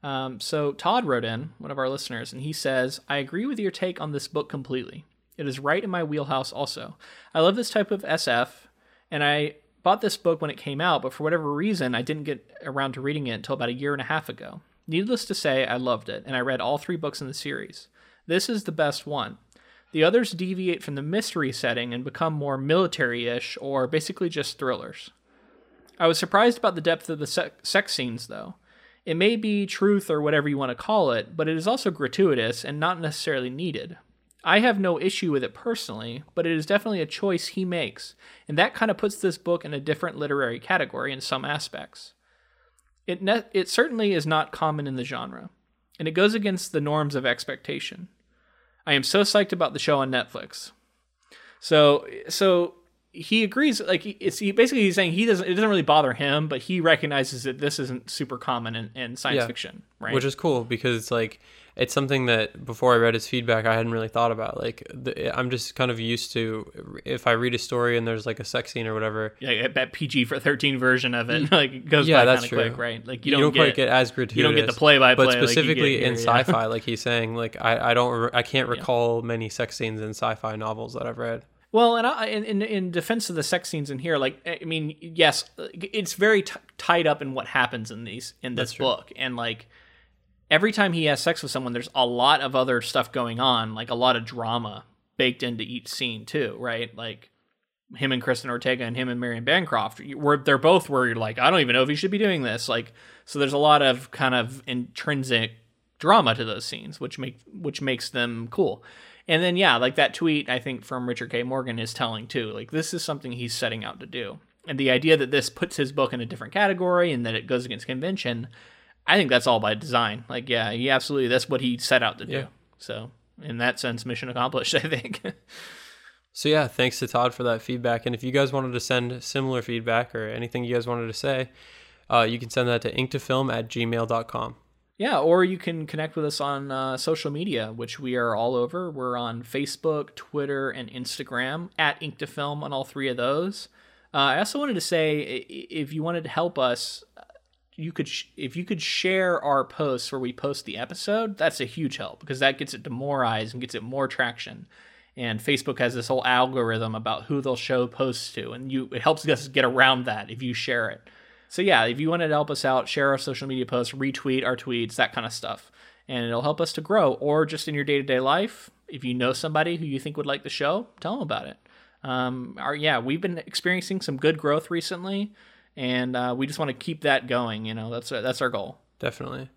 Um, so Todd wrote in, one of our listeners, and he says, I agree with your take on this book completely. It is right in my wheelhouse also. I love this type of SF, and I bought this book when it came out, but for whatever reason, I didn't get around to reading it until about a year and a half ago. Needless to say, I loved it, and I read all three books in the series. This is the best one. The others deviate from the mystery setting and become more military ish or basically just thrillers. I was surprised about the depth of the se- sex scenes, though. It may be truth or whatever you want to call it, but it is also gratuitous and not necessarily needed. I have no issue with it personally, but it is definitely a choice he makes, and that kind of puts this book in a different literary category in some aspects. It, ne- it certainly is not common in the genre, and it goes against the norms of expectation. I am so psyched about the show on Netflix. So, so he agrees. Like it's he basically he's saying he doesn't. It doesn't really bother him, but he recognizes that this isn't super common in, in science yeah. fiction, right? Which is cool because it's like it's something that before I read his feedback, I hadn't really thought about. Like, the, I'm just kind of used to if I read a story and there's like a sex scene or whatever. Yeah, that PG for 13 version of it mm. like it goes yeah, by kind of quick, right? Like you don't, you don't get, quite get as gratuitous. You don't get the play by play, but specifically like in sci-fi, like he's saying, like I, I don't I can't recall yeah. many sex scenes in sci-fi novels that I've read. Well, and I, in in defense of the sex scenes in here, like I mean, yes, it's very t- tied up in what happens in these in this book, and like every time he has sex with someone, there's a lot of other stuff going on, like a lot of drama baked into each scene too, right? Like him and Kristin Ortega and him and Miriam Bancroft, where they're both where you're like, I don't even know if he should be doing this. Like, so there's a lot of kind of intrinsic drama to those scenes, which make which makes them cool. And then yeah, like that tweet I think from Richard K. Morgan is telling too. Like this is something he's setting out to do. And the idea that this puts his book in a different category and that it goes against convention I think that's all by design. Like, yeah, he absolutely that's what he set out to do. Yeah. So, in that sense, mission accomplished. I think. so yeah, thanks to Todd for that feedback. And if you guys wanted to send similar feedback or anything you guys wanted to say, uh, you can send that to inktofilm at gmail.com. Yeah, or you can connect with us on uh, social media, which we are all over. We're on Facebook, Twitter, and Instagram at Ink2Film on all three of those. Uh, I also wanted to say if you wanted to help us you could sh- if you could share our posts where we post the episode, that's a huge help because that gets it to more eyes and gets it more traction. And Facebook has this whole algorithm about who they'll show posts to, and you it helps us get around that if you share it. So yeah, if you wanted to help us out, share our social media posts, retweet our tweets, that kind of stuff, and it'll help us to grow. Or just in your day to day life, if you know somebody who you think would like the show, tell them about it. Um, our yeah, we've been experiencing some good growth recently, and uh, we just want to keep that going. You know, that's that's our goal. Definitely.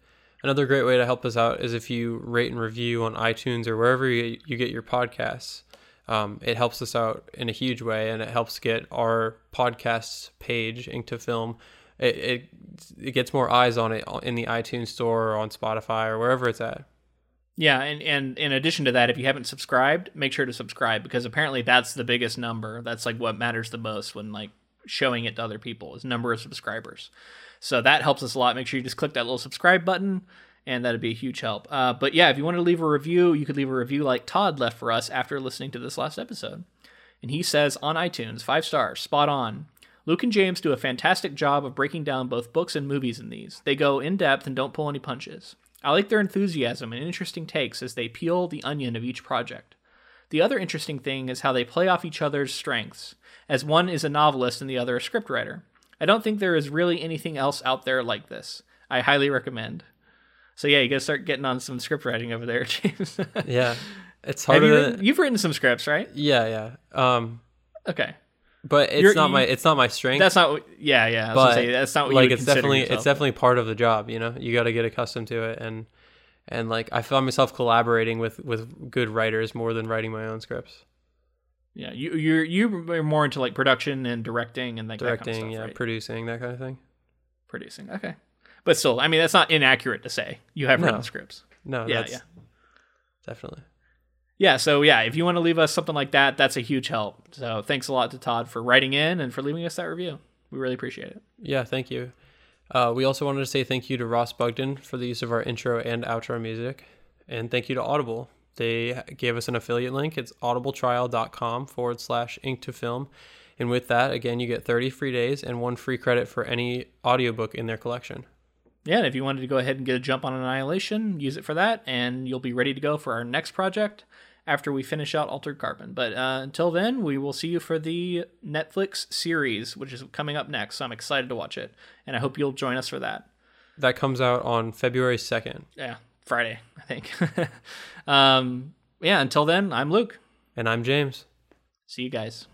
Another great way to help us out is if you rate and review on iTunes or wherever you, you get your podcasts. Um, it helps us out in a huge way, and it helps get our podcast page into film. It, it it gets more eyes on it in the iTunes store or on Spotify or wherever it's at. Yeah, and, and in addition to that, if you haven't subscribed, make sure to subscribe because apparently that's the biggest number. That's like what matters the most when like showing it to other people is number of subscribers. So that helps us a lot. Make sure you just click that little subscribe button, and that'd be a huge help. Uh, but yeah, if you want to leave a review, you could leave a review like Todd left for us after listening to this last episode. And he says on iTunes, five stars, spot on. Luke and James do a fantastic job of breaking down both books and movies in these. They go in depth and don't pull any punches. I like their enthusiasm and interesting takes as they peel the onion of each project. The other interesting thing is how they play off each other's strengths, as one is a novelist and the other a scriptwriter. I don't think there is really anything else out there like this. I highly recommend. So yeah, you gotta start getting on some script writing over there, James. yeah, it's hard. you written, you've written some scripts, right? Yeah, yeah. Um, okay, but it's You're, not you, my it's not my strength. That's not. Yeah, yeah. but say, that's not what like it's definitely yourself. it's definitely part of the job. You know, you got to get accustomed to it, and and like I found myself collaborating with with good writers more than writing my own scripts. Yeah, you you're you're more into like production and directing and like directing, that kind of stuff, yeah, right? producing that kind of thing. Producing, okay, but still, I mean, that's not inaccurate to say you have no. written scripts. No, yeah, yeah, definitely. Yeah, so yeah, if you want to leave us something like that, that's a huge help. So thanks a lot to Todd for writing in and for leaving us that review. We really appreciate it. Yeah, thank you. Uh, we also wanted to say thank you to Ross Bugden for the use of our intro and outro music. And thank you to Audible they gave us an affiliate link. It's audibletrial.com forward slash ink to film. And with that, again, you get 30 free days and one free credit for any audiobook in their collection. Yeah, and if you wanted to go ahead and get a jump on Annihilation, use it for that, and you'll be ready to go for our next project after we finish out Altered Carbon. But uh, until then, we will see you for the Netflix series, which is coming up next. So I'm excited to watch it, and I hope you'll join us for that. That comes out on February 2nd. Yeah, Friday, I think. um, yeah, until then, I'm Luke. And I'm James. See you guys.